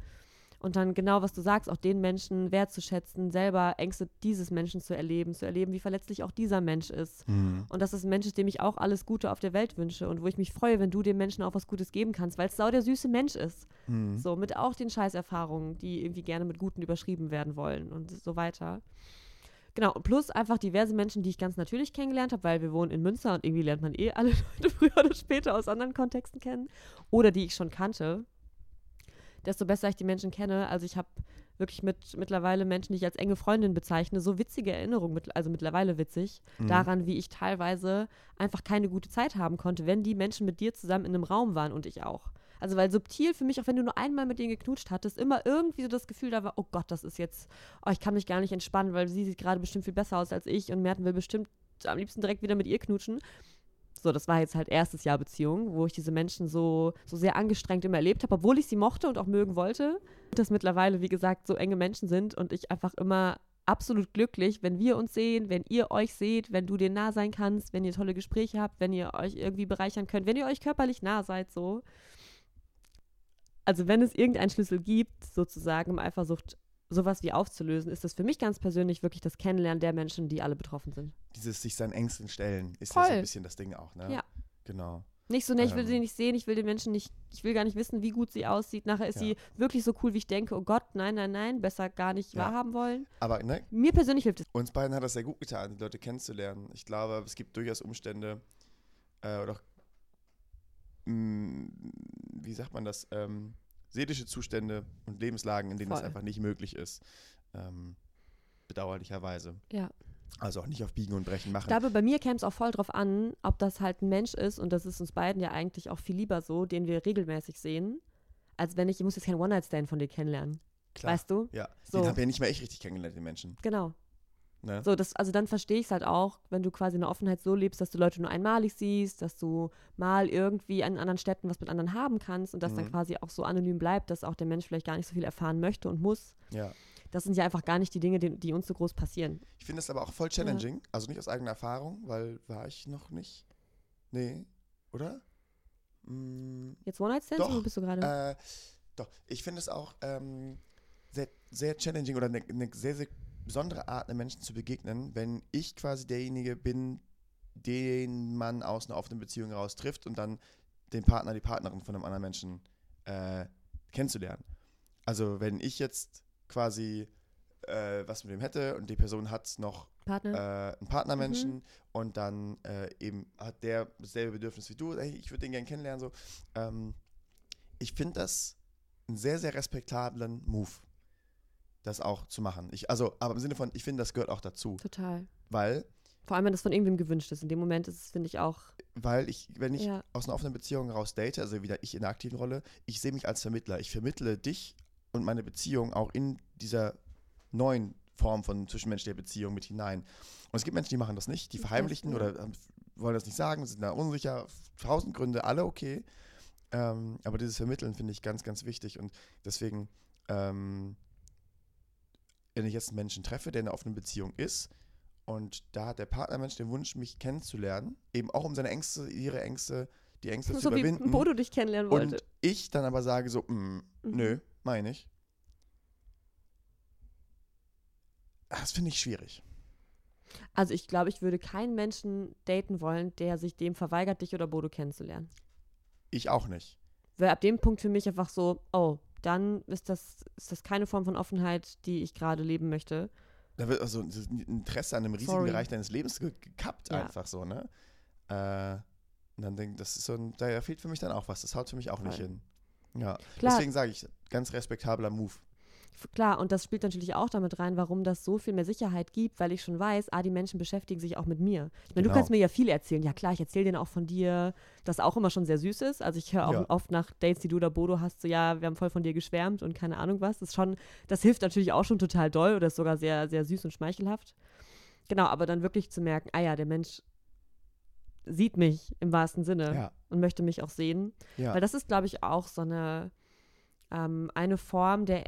Und dann genau, was du sagst, auch den Menschen wertzuschätzen, selber Ängste dieses Menschen zu erleben, zu erleben, wie verletzlich auch dieser Mensch ist. Mhm. Und dass es ein Mensch ist, dem ich auch alles Gute auf der Welt wünsche und wo ich mich freue, wenn du dem Menschen auch was Gutes geben kannst, weil es sau der süße Mensch ist. Mhm. So, mit auch den Scheißerfahrungen, die irgendwie gerne mit Guten überschrieben werden wollen und so weiter. Genau, plus einfach diverse Menschen, die ich ganz natürlich kennengelernt habe, weil wir wohnen in Münster und irgendwie lernt man eh alle Leute früher oder später aus anderen Kontexten kennen. Oder die ich schon kannte desto besser ich die Menschen kenne. Also ich habe wirklich mit mittlerweile Menschen, die ich als enge Freundin bezeichne, so witzige Erinnerungen, mit, also mittlerweile witzig, mhm. daran, wie ich teilweise einfach keine gute Zeit haben konnte, wenn die Menschen mit dir zusammen in einem Raum waren und ich auch. Also weil subtil für mich, auch wenn du nur einmal mit denen geknutscht hattest, immer irgendwie so das Gefühl da war, oh Gott, das ist jetzt, oh, ich kann mich gar nicht entspannen, weil sie sieht gerade bestimmt viel besser aus als ich und Merten will bestimmt am liebsten direkt wieder mit ihr knutschen. So, das war jetzt halt erstes Jahr Beziehung, wo ich diese Menschen so, so sehr angestrengt immer erlebt habe, obwohl ich sie mochte und auch mögen wollte. Dass mittlerweile, wie gesagt, so enge Menschen sind und ich einfach immer absolut glücklich, wenn wir uns sehen, wenn ihr euch seht, wenn du dir nah sein kannst, wenn ihr tolle Gespräche habt, wenn ihr euch irgendwie bereichern könnt, wenn ihr euch körperlich nah seid, so. Also wenn es irgendeinen Schlüssel gibt, sozusagen, um Eifersucht sowas wie aufzulösen, ist das für mich ganz persönlich wirklich das Kennenlernen der Menschen, die alle betroffen sind. Dieses sich seinen Ängsten stellen, ist Voll. ja so ein bisschen das Ding auch, ne? Ja. Genau. Nicht so, ne, ich will ähm. sie nicht sehen, ich will den Menschen nicht, ich will gar nicht wissen, wie gut sie aussieht. Nachher ist ja. sie wirklich so cool, wie ich denke, oh Gott, nein, nein, nein, besser gar nicht ja. wahrhaben wollen. Aber ne? Mir persönlich hilft es. Uns beiden hat das sehr gut getan, die Leute kennenzulernen. Ich glaube, es gibt durchaus Umstände äh, oder mh, mm, wie sagt man das, ähm, seelische Zustände und Lebenslagen, in denen Voll. das einfach nicht möglich ist. Ähm, bedauerlicherweise. Ja. Also auch nicht auf Biegen und Brechen machen. Ich glaube, bei mir käme es auch voll drauf an, ob das halt ein Mensch ist, und das ist uns beiden ja eigentlich auch viel lieber so, den wir regelmäßig sehen, als wenn ich, ich muss jetzt keinen One-Night-Stand von dir kennenlernen. Klar. Weißt du? Ja. So. Den haben wir ja nicht mehr echt richtig kennengelernt, den Menschen. Genau. Ne? So, das, also dann verstehe ich es halt auch, wenn du quasi eine Offenheit so lebst, dass du Leute nur einmalig siehst, dass du mal irgendwie in anderen Städten was mit anderen haben kannst und das mhm. dann quasi auch so anonym bleibt, dass auch der Mensch vielleicht gar nicht so viel erfahren möchte und muss. Ja. Das sind ja einfach gar nicht die Dinge, die, die uns so groß passieren. Ich finde es aber auch voll challenging, ja. also nicht aus eigener Erfahrung, weil war ich noch nicht. Nee, oder? Mm, Jetzt One-Night-Stands oder bist du gerade? Äh, doch, ich finde es auch ähm, sehr, sehr challenging oder eine ne sehr, sehr besondere Art, einem Menschen zu begegnen, wenn ich quasi derjenige bin, den man aus einer offenen Beziehung heraus trifft und dann den Partner, die Partnerin von einem anderen Menschen äh, kennenzulernen. Also wenn ich jetzt quasi äh, was mit dem hätte und die Person hat noch Partner. äh, einen Partnermenschen mhm. und dann äh, eben hat der dasselbe Bedürfnis wie du, hey, ich würde den gerne kennenlernen, so. Ähm, ich finde das einen sehr, sehr respektablen Move das auch zu machen. Ich, also, aber im Sinne von, ich finde, das gehört auch dazu. Total. Weil. Vor allem, wenn das von irgendwem gewünscht ist. In dem Moment ist es, finde ich, auch. Weil ich, wenn ich ja. aus einer offenen Beziehung raus date, also wieder ich in der aktiven Rolle, ich sehe mich als Vermittler. Ich vermittle dich und meine Beziehung auch in dieser neuen Form von zwischenmenschlicher Beziehung mit hinein. Und es gibt Menschen, die machen das nicht, die verheimlichen oder wollen das nicht sagen, sind da unsicher, tausend Gründe, alle okay. Ähm, aber dieses Vermitteln finde ich ganz, ganz wichtig und deswegen ähm, wenn ich jetzt einen Menschen treffe, der in einer offenen Beziehung ist und da hat der Partnermensch den Wunsch, mich kennenzulernen, eben auch um seine Ängste, ihre Ängste, die Ängste so zu überwinden. So wie Bodo dich kennenlernen wollte. Und ich dann aber sage so, mm, mhm. nö, meine ich. Das finde ich schwierig. Also ich glaube, ich würde keinen Menschen daten wollen, der sich dem verweigert, dich oder Bodo kennenzulernen. Ich auch nicht. Wäre ab dem Punkt für mich einfach so, oh, dann ist das, ist das keine Form von Offenheit, die ich gerade leben möchte. Da wird also Interesse an einem riesigen Sorry. Bereich deines Lebens gekappt, ja. einfach so, ne? Äh, und dann denke das ist so ein, da fehlt für mich dann auch was. Das haut für mich auch Voll. nicht hin. Ja. Klar. Deswegen sage ich, ganz respektabler Move. Klar, und das spielt natürlich auch damit rein, warum das so viel mehr Sicherheit gibt, weil ich schon weiß, ah, die Menschen beschäftigen sich auch mit mir. Ich meine, genau. du kannst mir ja viel erzählen. Ja klar, ich erzähle denen auch von dir, das auch immer schon sehr süß ist. Also ich höre auch ja. oft nach Dates, die du oder Bodo hast, so ja, wir haben voll von dir geschwärmt und keine Ahnung was. Das ist schon, das hilft natürlich auch schon total doll oder ist sogar sehr, sehr süß und schmeichelhaft. Genau, aber dann wirklich zu merken, ah ja, der Mensch sieht mich im wahrsten Sinne Ja. und möchte mich auch sehen. Ja. Weil das ist, glaube ich, auch so eine, ähm, eine Form der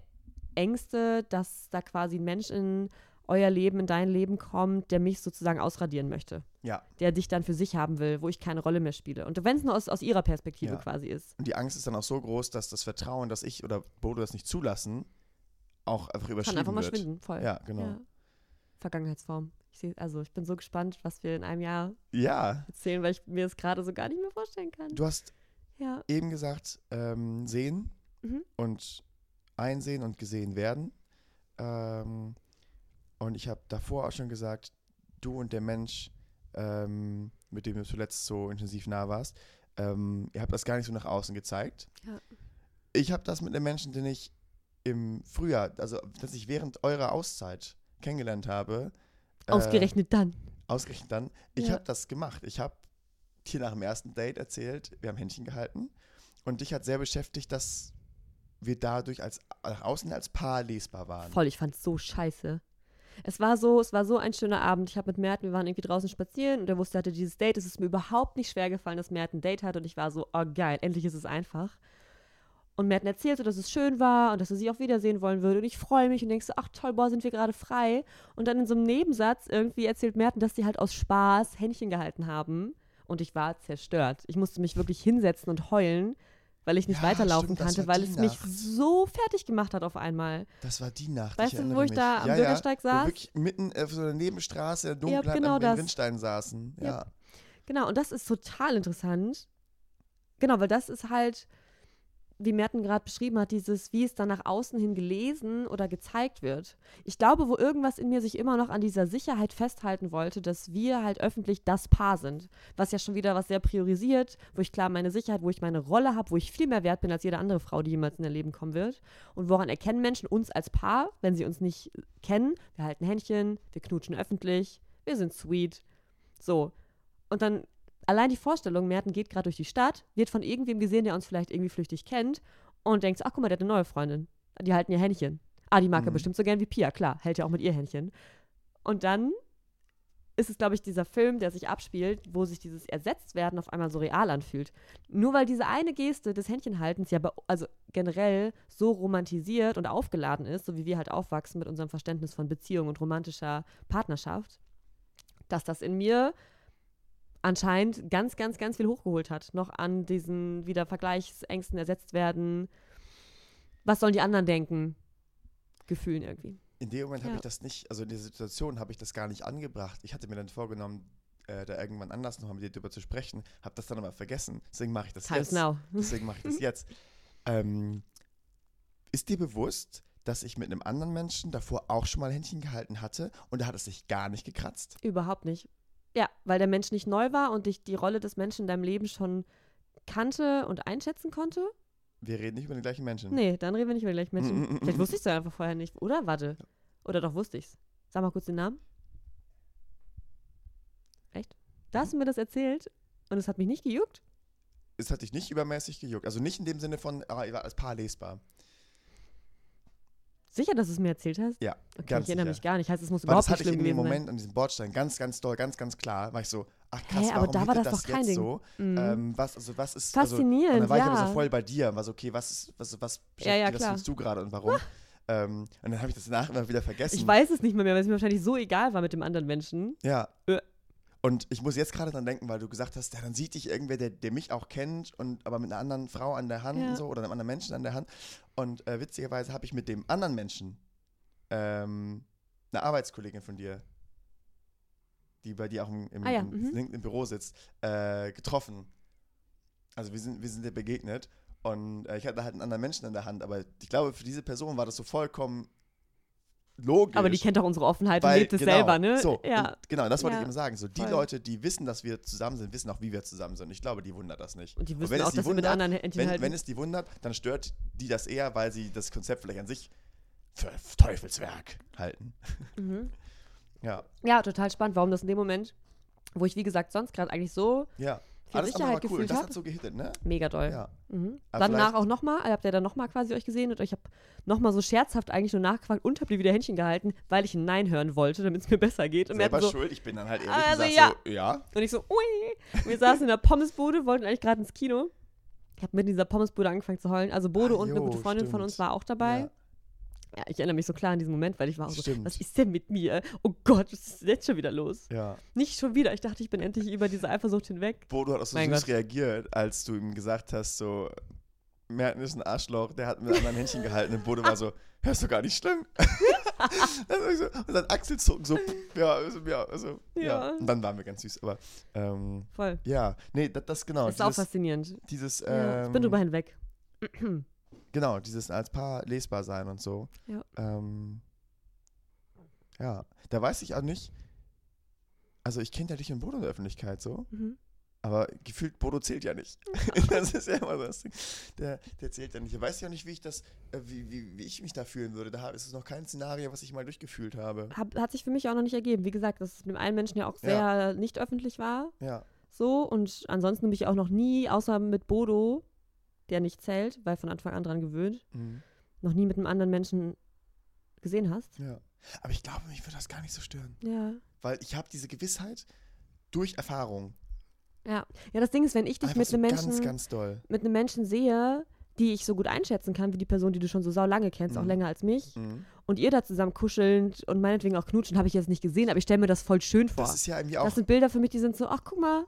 Ängste, dass da quasi ein Mensch in euer Leben, in dein Leben kommt, der mich sozusagen ausradieren möchte. Ja. Der dich dann für sich haben will, wo ich keine Rolle mehr spiele. Und wenn es nur aus, aus ihrer Perspektive Ja. quasi ist. Und die Angst ist dann auch so groß, dass das Vertrauen, dass ich oder Bodo das nicht zulassen, auch einfach Kann überschrieben einfach mal wird. schwinden, voll. Ja, genau. Ja. Vergangenheitsform. Ich seh, also ich bin so gespannt, was wir in einem Jahr Ja. erzählen, weil ich mir das gerade so gar nicht mehr vorstellen kann. Du hast Ja. eben gesagt, ähm, sehen Mhm. und einsehen und gesehen werden. Ähm, und ich habe davor auch schon gesagt, du und der Mensch, ähm, mit dem du zuletzt so intensiv nah warst, ähm, ihr habt das gar nicht so nach außen gezeigt. Ja. Ich habe das mit einem Menschen, den ich im Frühjahr, also dass ich während eurer Auszeit kennengelernt habe, äh, Ausgerechnet dann. ausgerechnet dann, ich Ja. habe das gemacht. Ich habe dir nach dem ersten Date erzählt, wir haben Händchen gehalten und dich hat sehr beschäftigt, dass wir dadurch als nach außen als Paar lesbar waren. Voll, ich fand's so scheiße. Es war so, es war so ein schöner Abend. Ich habe mit Merten, wir waren irgendwie draußen spazieren und er wusste, er hatte dieses Date. Es ist mir überhaupt nicht schwer gefallen, dass Merten ein Date hat und ich war so, oh geil, endlich ist es einfach. Und Merten erzählte, dass es schön war und dass er sie auch wiedersehen wollen würde. Und ich freue mich und denkst so, ach toll, boah, sind wir gerade frei. Und dann in so einem Nebensatz irgendwie erzählt Merten, dass sie halt aus Spaß Händchen gehalten haben. Und ich war zerstört. Ich musste mich wirklich hinsetzen und heulen, weil ich nicht Ja, weiterlaufen stimmt, konnte, weil es mich Nacht. so fertig gemacht hat auf einmal. Das war die Nacht. Weißt du, wo ich mich. da am ja, Bürgersteig ja, saß? Wo wirklich mitten auf so einer Nebenstraße in der Dunkelheit genau an den das. Rindsteinen saßen. Ja. Genau, und das ist total interessant. Genau, weil das ist halt, wie Merten gerade beschrieben hat, dieses, wie es dann nach außen hin gelesen oder gezeigt wird. Ich glaube, wo irgendwas in mir sich immer noch an dieser Sicherheit festhalten wollte, dass wir halt öffentlich das Paar sind. Was ja schon wieder was sehr priorisiert, wo ich klar meine Sicherheit, wo ich meine Rolle habe, wo ich viel mehr wert bin als jede andere Frau, die jemals in ihr Leben kommen wird. Und woran erkennen Menschen uns als Paar, wenn sie uns nicht kennen? Wir halten Händchen, wir knutschen öffentlich, wir sind sweet. So. Und dann allein die Vorstellung, Merten geht gerade durch die Stadt, wird von irgendwem gesehen, der uns vielleicht irgendwie flüchtig kennt und denkt, ach guck mal, der hat eine neue Freundin. Die halten ihr Händchen. Ah, die mag er Mhm. bestimmt so gern wie Pia, klar, hält ja auch mit ihr Händchen. Und dann ist es, glaube ich, dieser Film, der sich abspielt, wo sich dieses Ersetztwerden auf einmal so real anfühlt. Nur weil diese eine Geste des Händchenhaltens ja also generell so romantisiert und aufgeladen ist, so wie wir halt aufwachsen mit unserem Verständnis von Beziehung und romantischer Partnerschaft, dass das in mir anscheinend ganz, ganz, ganz viel hochgeholt hat. Noch an diesen wieder Vergleichsängsten ersetzt werden. Was sollen die anderen denken? Gefühlen irgendwie. In dem Moment habe Ja. ich das nicht, also in der Situation habe ich das gar nicht angebracht. Ich hatte mir dann vorgenommen, äh, da irgendwann anders nochmal mit dir drüber zu sprechen, habe das dann aber vergessen. Deswegen mache ich das Times jetzt. now. Deswegen mache ich das jetzt. Ähm, ist dir bewusst, dass ich mit einem anderen Menschen davor auch schon mal Händchen gehalten hatte und da hat es sich gar nicht gekratzt? Überhaupt nicht. Ja, weil der Mensch nicht neu war und ich die Rolle des Menschen in deinem Leben schon kannte und einschätzen konnte. Wir reden nicht über den gleichen Menschen. Nee, dann reden wir nicht über die gleichen Menschen. Vielleicht wusste ich es einfach vorher nicht. Oder? Warte. Oder doch wusste ich's. Sag mal kurz den Namen. Echt? Da hast du mir das erzählt und es hat mich nicht gejuckt? Es hat dich nicht übermäßig gejuckt. Also nicht in dem Sinne von, ah, war als Paar lesbar. Sicher, dass du es mir erzählt hast? Ja, Okay, ganz ich erinnere sicher. mich gar nicht. Heißt, es muss Weil überhaupt das hatte nicht ich in schlimm dem gewesen Moment an diesem Bordstein ganz, ganz doll, ganz, ganz klar. War ich so, ach krass, Hä, aber warum da war wird das doch kein Ding. so? sein. Mhm. Ähm, was, also was ist, also, und Faszinierend, dann war ich aber ja. so voll bei dir. War so, okay, was ist, was, was Ja, ja, klar. fühlst du gerade und warum? ähm, und dann habe ich das danach immer wieder vergessen. Ich weiß es nicht mehr, mehr, weil es mir wahrscheinlich so egal war mit dem anderen Menschen. Ja. Äh. Und ich muss jetzt gerade dran denken, weil du gesagt hast, ja, dann sieht dich irgendwer, der, der mich auch kennt und aber mit einer anderen Frau an der Hand Ja. und so oder einem anderen Menschen an der Hand. Und äh, witzigerweise habe ich mit dem anderen Menschen ähm, eine Arbeitskollegin von dir, die bei dir auch im, im, Ah ja, im, mhm. LinkedIn Büro sitzt, äh, getroffen. Also wir sind, wir sind dir begegnet und äh, ich hatte halt einen anderen Menschen an der Hand, aber ich glaube, für diese Person war das so vollkommen logisch. Aber die kennt doch unsere Offenheit und Weil, lebt es genau, selber, ne? So, ja. und genau, das wollte Ja, ich eben sagen. So, die voll. Leute, die wissen, dass wir zusammen sind, wissen auch, wie wir zusammen sind. Ich glaube, die wundert das nicht. Und die Und wissen wenn es auch, die dass wir mit wundert, anderen Händchen Wenn, halten. wenn es die wundert, dann stört die das eher, weil sie das Konzept vielleicht an sich für Teufelswerk halten. mhm. Ja, Ja, total spannend, warum das in dem Moment, wo ich, wie gesagt, sonst gerade eigentlich so ja, viel andere Sicherheit war cool. gefühlt Das habe. hat so gehittet, ne? Mega doll. Ja. Mhm. Danach auch nochmal, habt ihr dann nochmal quasi euch gesehen und ich habe nochmal so scherzhaft eigentlich nur nachgefragt und habt ihr wieder Händchen gehalten, weil ich ein Nein hören wollte, damit es mir besser geht. Und, Selber so, schuld. Ich bin dann halt ehrlich Also, gesagt ja. so, ja. und ich so, ui. Wir saßen in der Pommesbude, wollten eigentlich gerade ins Kino. Ich habe mit dieser Pommesbude angefangen zu heulen. Also Bodo Ah, und eine jo, gute Freundin von stimmt. uns war auch dabei. Ja. Ja, ich erinnere mich so klar an diesen Moment, weil ich war auch so, Stimmt. was ist denn mit mir? Oh Gott, was ist jetzt schon wieder los? ja. Nicht schon wieder. Ich dachte, ich bin endlich über diese Eifersucht hinweg. Bodo hat auch so Mein süß Gott. reagiert, als du ihm gesagt hast, so, Merten ist ein Arschloch, der hat mit anderen Händchen gehalten und Bodo war so, ist doch gar nicht schlimm. So, und dann Achselzucken so, ja, also, ja, also, ja. Ja. Und dann waren wir ganz süß, aber, ähm, Voll. ja, nee, das, das genau, ist auch dieses, faszinierend. dieses ja, ich bin ähm, drüber hinweg. Genau, dieses als Paar lesbar sein und so. Ja. Ähm, ja, da weiß ich auch nicht. Also ich kenne ja dich und Bodo in der Öffentlichkeit so, Mhm. aber gefühlt Bodo zählt ja nicht. das ist ja immer so das Ding. Der, der zählt ja nicht. Da weiß ich auch nicht, wie ich das, äh, wie, wie, wie ich mich da fühlen würde. Da ist es noch kein Szenario, was ich mal durchgefühlt habe. Hab, hat sich für mich auch noch nicht ergeben. Wie gesagt, dass es mit dem einen Menschen ja auch sehr Ja. nicht öffentlich war. Ja. So. Und ansonsten bin ich auch noch nie, außer mit Bodo, der nicht zählt, weil von Anfang an dran gewöhnt, Mhm. noch nie mit einem anderen Menschen gesehen hast. ja. Aber ich glaube, mich würde das gar nicht so stören. Ja. Weil ich habe diese Gewissheit durch Erfahrung. Ja. Ja, das Ding ist, wenn ich dich Einfach mit so einem Menschen. ganz, ganz doll. mit einem Menschen sehe, die ich so gut einschätzen kann, wie die Person, die du schon so sau lange kennst, auch Mhm. länger als mich, Mhm. und ihr da zusammen kuschelnd und meinetwegen auch knutschen, habe ich jetzt nicht gesehen, aber ich stelle mir das voll schön vor. Das ist ja irgendwie auch Das sind Bilder für mich, die sind so, ach guck mal,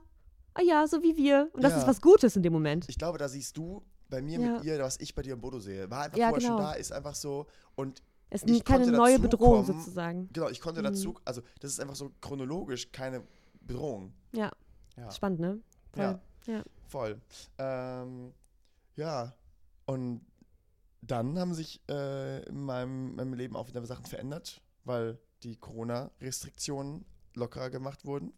ah ja, so wie wir. Und das Ja. ist was Gutes in dem Moment. Ich glaube, da siehst du bei mir Ja. mit ihr, was ich bei dir im Bodo sehe. War einfach Ja, vorher schon genau. da, ist einfach so. Und Es ich ist keine konnte neue Bedrohung kommen. sozusagen. genau, ich konnte Mhm. dazu, also das ist einfach so chronologisch keine Bedrohung. Ja, Ja, spannend, ne? Voll. Ja. Ja. voll. Ähm, ja, und dann haben sich äh, in meinem, meinem Leben auch wieder Sachen verändert, weil die Corona-Restriktionen lockerer gemacht wurden.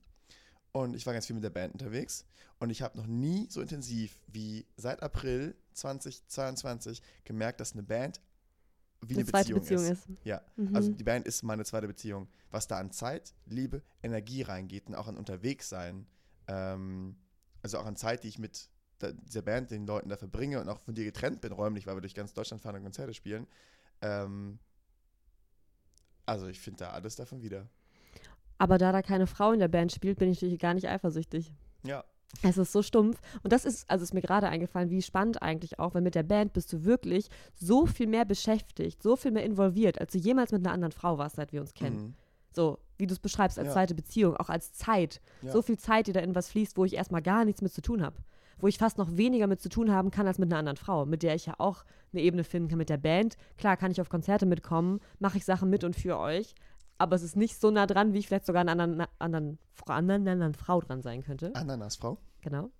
Und ich war ganz viel mit der Band unterwegs. Und ich habe noch nie so intensiv wie seit April 2022 gemerkt, dass eine Band wie Eine eine zweite Beziehung, Beziehung ist. ist. Ja, Mhm. also die Band ist meine zweite Beziehung. Was da an Zeit, Liebe, Energie reingeht und auch an Unterwegssein. Ähm, also auch an Zeit, die ich mit der, dieser Band, den Leuten da verbringe und auch von dir getrennt bin, räumlich, weil wir durch ganz Deutschland fahren und Konzerte spielen. Ähm, also ich finde da alles davon wieder. Aber da da keine Frau in der Band spielt, bin ich natürlich gar nicht eifersüchtig. Ja. Es ist so stumpf. Und das ist, also ist mir gerade eingefallen, wie spannend eigentlich auch, weil mit der Band bist du wirklich so viel mehr beschäftigt, so viel mehr involviert, als du jemals mit einer anderen Frau warst, seit wir uns kennen. Mhm. So, wie du es beschreibst, als Ja. zweite Beziehung, auch als Zeit. Ja. So viel Zeit, die da in was fließt, wo ich erstmal gar nichts mit zu tun habe. Wo ich fast noch weniger mit zu tun haben kann als mit einer anderen Frau, mit der ich ja auch eine Ebene finden kann mit der Band. Klar kann ich auf Konzerte mitkommen, mache ich Sachen mit und für euch, aber es ist nicht so nah dran, wie ich vielleicht sogar an einer anderen, anderen, Fra- an einer anderen Frau dran sein könnte. Ananasfrau. Genau.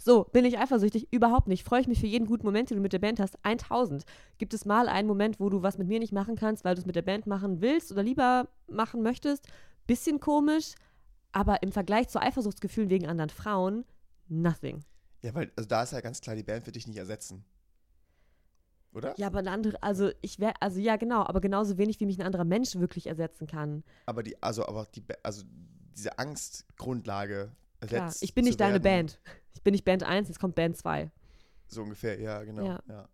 So, bin ich eifersüchtig? Überhaupt nicht. Freue ich mich für jeden guten Moment, den du mit der Band hast? 1000. Gibt es mal einen Moment, wo du was mit mir nicht machen kannst, weil du es mit der Band machen willst oder lieber machen möchtest? Bisschen komisch, aber im Vergleich zu Eifersuchtsgefühlen wegen anderen Frauen, nothing. Ja, weil also da ist ja ganz klar, die Band wird dich nicht ersetzen. Oder? Ja, aber eine andere, also ich wäre, also ja, genau, aber genauso wenig, wie mich ein anderer Mensch wirklich ersetzen kann. Aber die, also, aber die, also diese Angstgrundlage Klar, ich bin nicht deine werden, Band. Ich bin nicht Band 1, jetzt kommt Band 2. So ungefähr, ja, genau. Ja, Ja.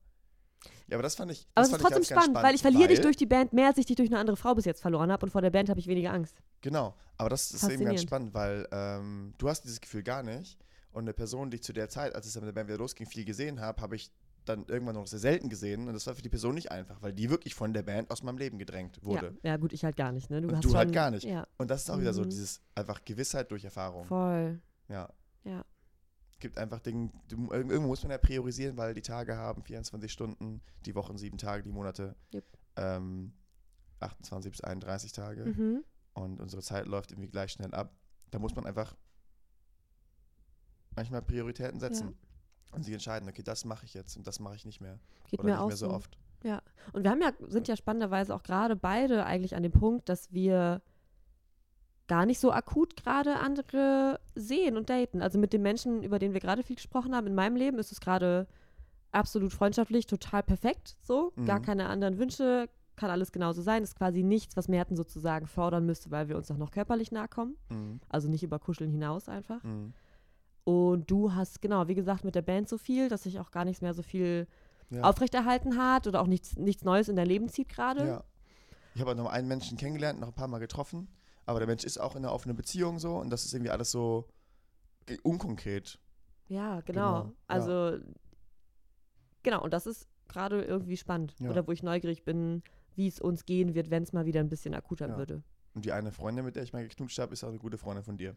ja. aber das fand ich. Aber das es ist trotzdem ganz, ganz spannend, weil ich verliere dich weil- durch die Band mehr, als ich dich durch eine andere Frau bis jetzt verloren habe und vor der Band habe ich weniger Angst. Genau, aber das ist eben ganz spannend, weil ähm, du hast dieses Gefühl gar nicht. Und eine Person, die ich zu der Zeit, als es dann mit der Band wieder losging, viel gesehen habe, habe ich dann irgendwann noch sehr selten gesehen. Und das war für die Person nicht einfach, weil die wirklich von der Band aus meinem Leben gedrängt wurde. Ja, ja, gut, ich halt gar nicht, ne? Du, Und hast du schon, halt gar nicht. Ja, Und das ist auch wieder so Mhm. dieses einfach Gewissheit durch Erfahrung. voll. Ja. Ja. Gibt einfach Dinge, du, irgendwo muss man ja priorisieren, weil die Tage haben 24 Stunden, die Wochen sieben Tage, die Monate Yep. ähm, 28 bis 31 Tage. Mhm. und unsere Zeit läuft irgendwie gleich schnell ab. Da muss man einfach manchmal Prioritäten setzen und sich entscheiden, okay, das mache ich jetzt und das mache ich nicht mehr. Geht Oder mir nicht auch mehr so oft. Und wir haben ja, sind ja spannenderweise auch gerade beide eigentlich an dem Punkt, dass wir gar nicht so akut gerade andere sehen und daten. Also mit dem Menschen, über den wir gerade viel gesprochen haben, in meinem Leben ist es gerade absolut freundschaftlich, total perfekt. So, gar Mhm. keine anderen Wünsche, kann alles genauso sein. Ist quasi nichts, was Merten sozusagen fordern müsste, weil wir uns auch noch körperlich nahe kommen. Mhm. Also nicht über Kuscheln hinaus einfach. Mhm. Und du hast, genau, wie gesagt, mit der Band so viel, dass sich auch gar nichts mehr so viel Ja. aufrechterhalten hat oder auch nichts, nichts Neues in dein Leben zieht gerade. Ja. Ich habe noch einen Menschen kennengelernt, noch ein paar Mal getroffen, aber der Mensch ist auch in einer offenen Beziehung so und das ist irgendwie alles so unkonkret. Ja, genau. Genau, ja. Also, genau, und das ist gerade irgendwie spannend. Ja. Oder wo ich neugierig bin, wie es uns gehen wird, wenn es mal wieder ein bisschen akuter Ja. würde. Und die eine Freundin, mit der ich mal geknutscht habe, ist auch eine gute Freundin von dir.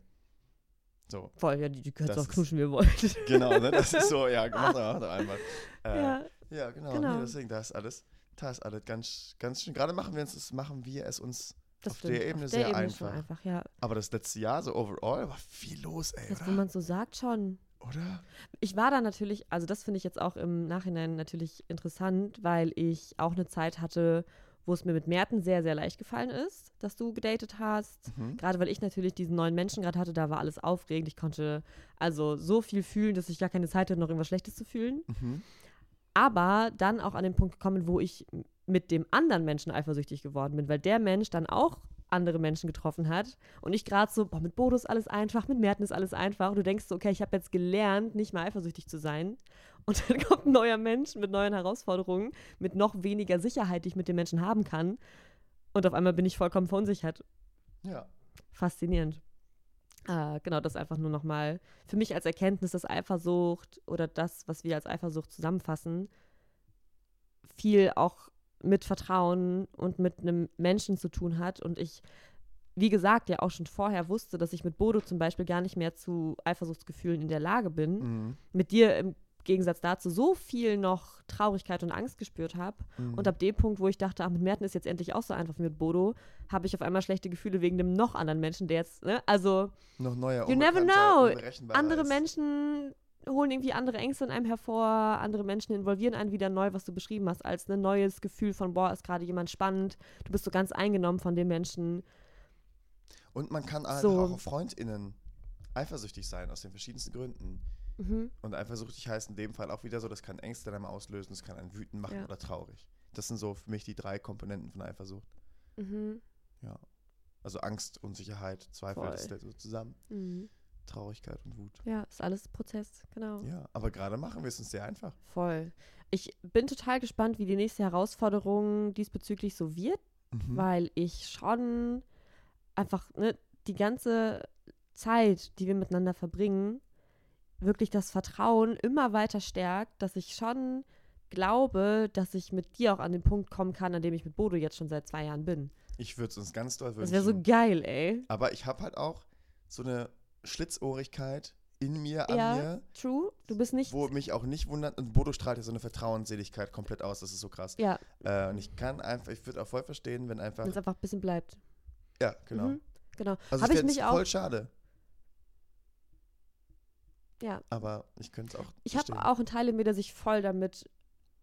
So, Voll, ja, die, die könnt Das auch knutschen, wie ihr wollt. genau, ne? Das ist so, ja, mach doch, mach doch einmal. Äh, ja. ja, genau, genau. Nee, deswegen, da ist alles, da ist alles ganz, ganz schön. Gerade machen wir uns, das machen wir es uns, das auf stimmt. der Ebene auf sehr der Ebene schon einfach. einfach, ja. aber das letzte Jahr, so overall, war viel los, ey, Das, wo oder? man so sagt, schon. Oder? Ich war da natürlich, also das finde ich jetzt auch im Nachhinein natürlich interessant, weil ich auch eine Zeit hatte, wo es mir mit Merten sehr, sehr leicht gefallen ist, dass du gedatet hast. Mhm. Gerade weil ich natürlich diesen neuen Menschen gerade hatte, da war alles aufregend. Ich konnte also so viel fühlen, dass ich gar keine Zeit hatte, noch irgendwas Schlechtes zu fühlen. Mhm. Aber dann auch an den Punkt gekommen, wo ich mit dem anderen Menschen eifersüchtig geworden bin, weil der Mensch dann auch andere Menschen getroffen hat und ich gerade so, boah, mit Bodo ist alles einfach, mit Merten ist alles einfach und du denkst so, okay, ich habe jetzt gelernt, nicht mehr eifersüchtig zu sein und dann kommt ein neuer Mensch mit neuen Herausforderungen, mit noch weniger Sicherheit, die ich mit dem Menschen haben kann und auf einmal bin ich vollkommen verunsichert. Ja. Faszinierend. Äh, genau, das einfach nur nochmal für mich als Erkenntnis, dass Eifersucht oder das, was wir als Eifersucht zusammenfassen, viel auch mit Vertrauen und mit einem Menschen zu tun hat. Und ich, wie gesagt, ja auch schon vorher wusste, dass ich mit Bodo zum Beispiel gar nicht mehr zu Eifersuchtsgefühlen in der Lage bin. Mhm. Mit dir im Gegensatz dazu so viel noch Traurigkeit und Angst gespürt habe. Mhm. Und ab dem Punkt, wo ich dachte, ach, mit Merten ist jetzt endlich auch so einfach wie mit Bodo, habe ich auf einmal schlechte Gefühle wegen dem noch anderen Menschen, der jetzt, ne, also noch neuer, You never know. andere ist. Menschen holen irgendwie andere Ängste in einem hervor, andere Menschen involvieren einen wieder neu, was du beschrieben hast, als ein neues Gefühl von, boah, ist gerade jemand spannend, du bist so ganz eingenommen von dem Menschen. Und man kann halt So. auch auf FreundInnen eifersüchtig sein, aus den verschiedensten Gründen. Mhm. Und eifersüchtig heißt in dem Fall auch wieder so, das kann Ängste in einem auslösen, das kann einen wütend machen Ja. oder traurig. Das sind so für mich die drei Komponenten von Eifersucht. Mhm. Also Angst, Unsicherheit, Zweifel, Voll. das ist so zusammen. Mhm. Traurigkeit und Wut. Ja, ist alles Prozess, genau. Ja, aber gerade machen wir es uns sehr einfach. Voll. Ich bin total gespannt, wie die nächste Herausforderung diesbezüglich so wird, Mhm. weil ich schon einfach ne, die ganze Zeit, die wir miteinander verbringen, wirklich das Vertrauen immer weiter stärkt, dass ich schon glaube, dass ich mit dir auch an den Punkt kommen kann, an dem ich mit Bodo jetzt schon seit zwei Jahren bin. Ich würde es uns ganz doll Das wünschen. wäre so geil, ey. aber ich habe halt auch so eine Schlitzohrigkeit in mir, an Ja. mir, True, du bist nicht. wo mich auch nicht wundert. Und Bodo strahlt ja so eine Vertrauensseligkeit komplett aus. Das ist so krass. Ja, Äh, und ich kann einfach, ich würde auch voll verstehen, wenn einfach. wenn es einfach ein bisschen bleibt. Ja, genau. Mhm, genau. Also Habe ich mich auch. voll schade. Ja, Aber ich könnte es auch. Ich habe auch einen Teil in mir, der sich voll damit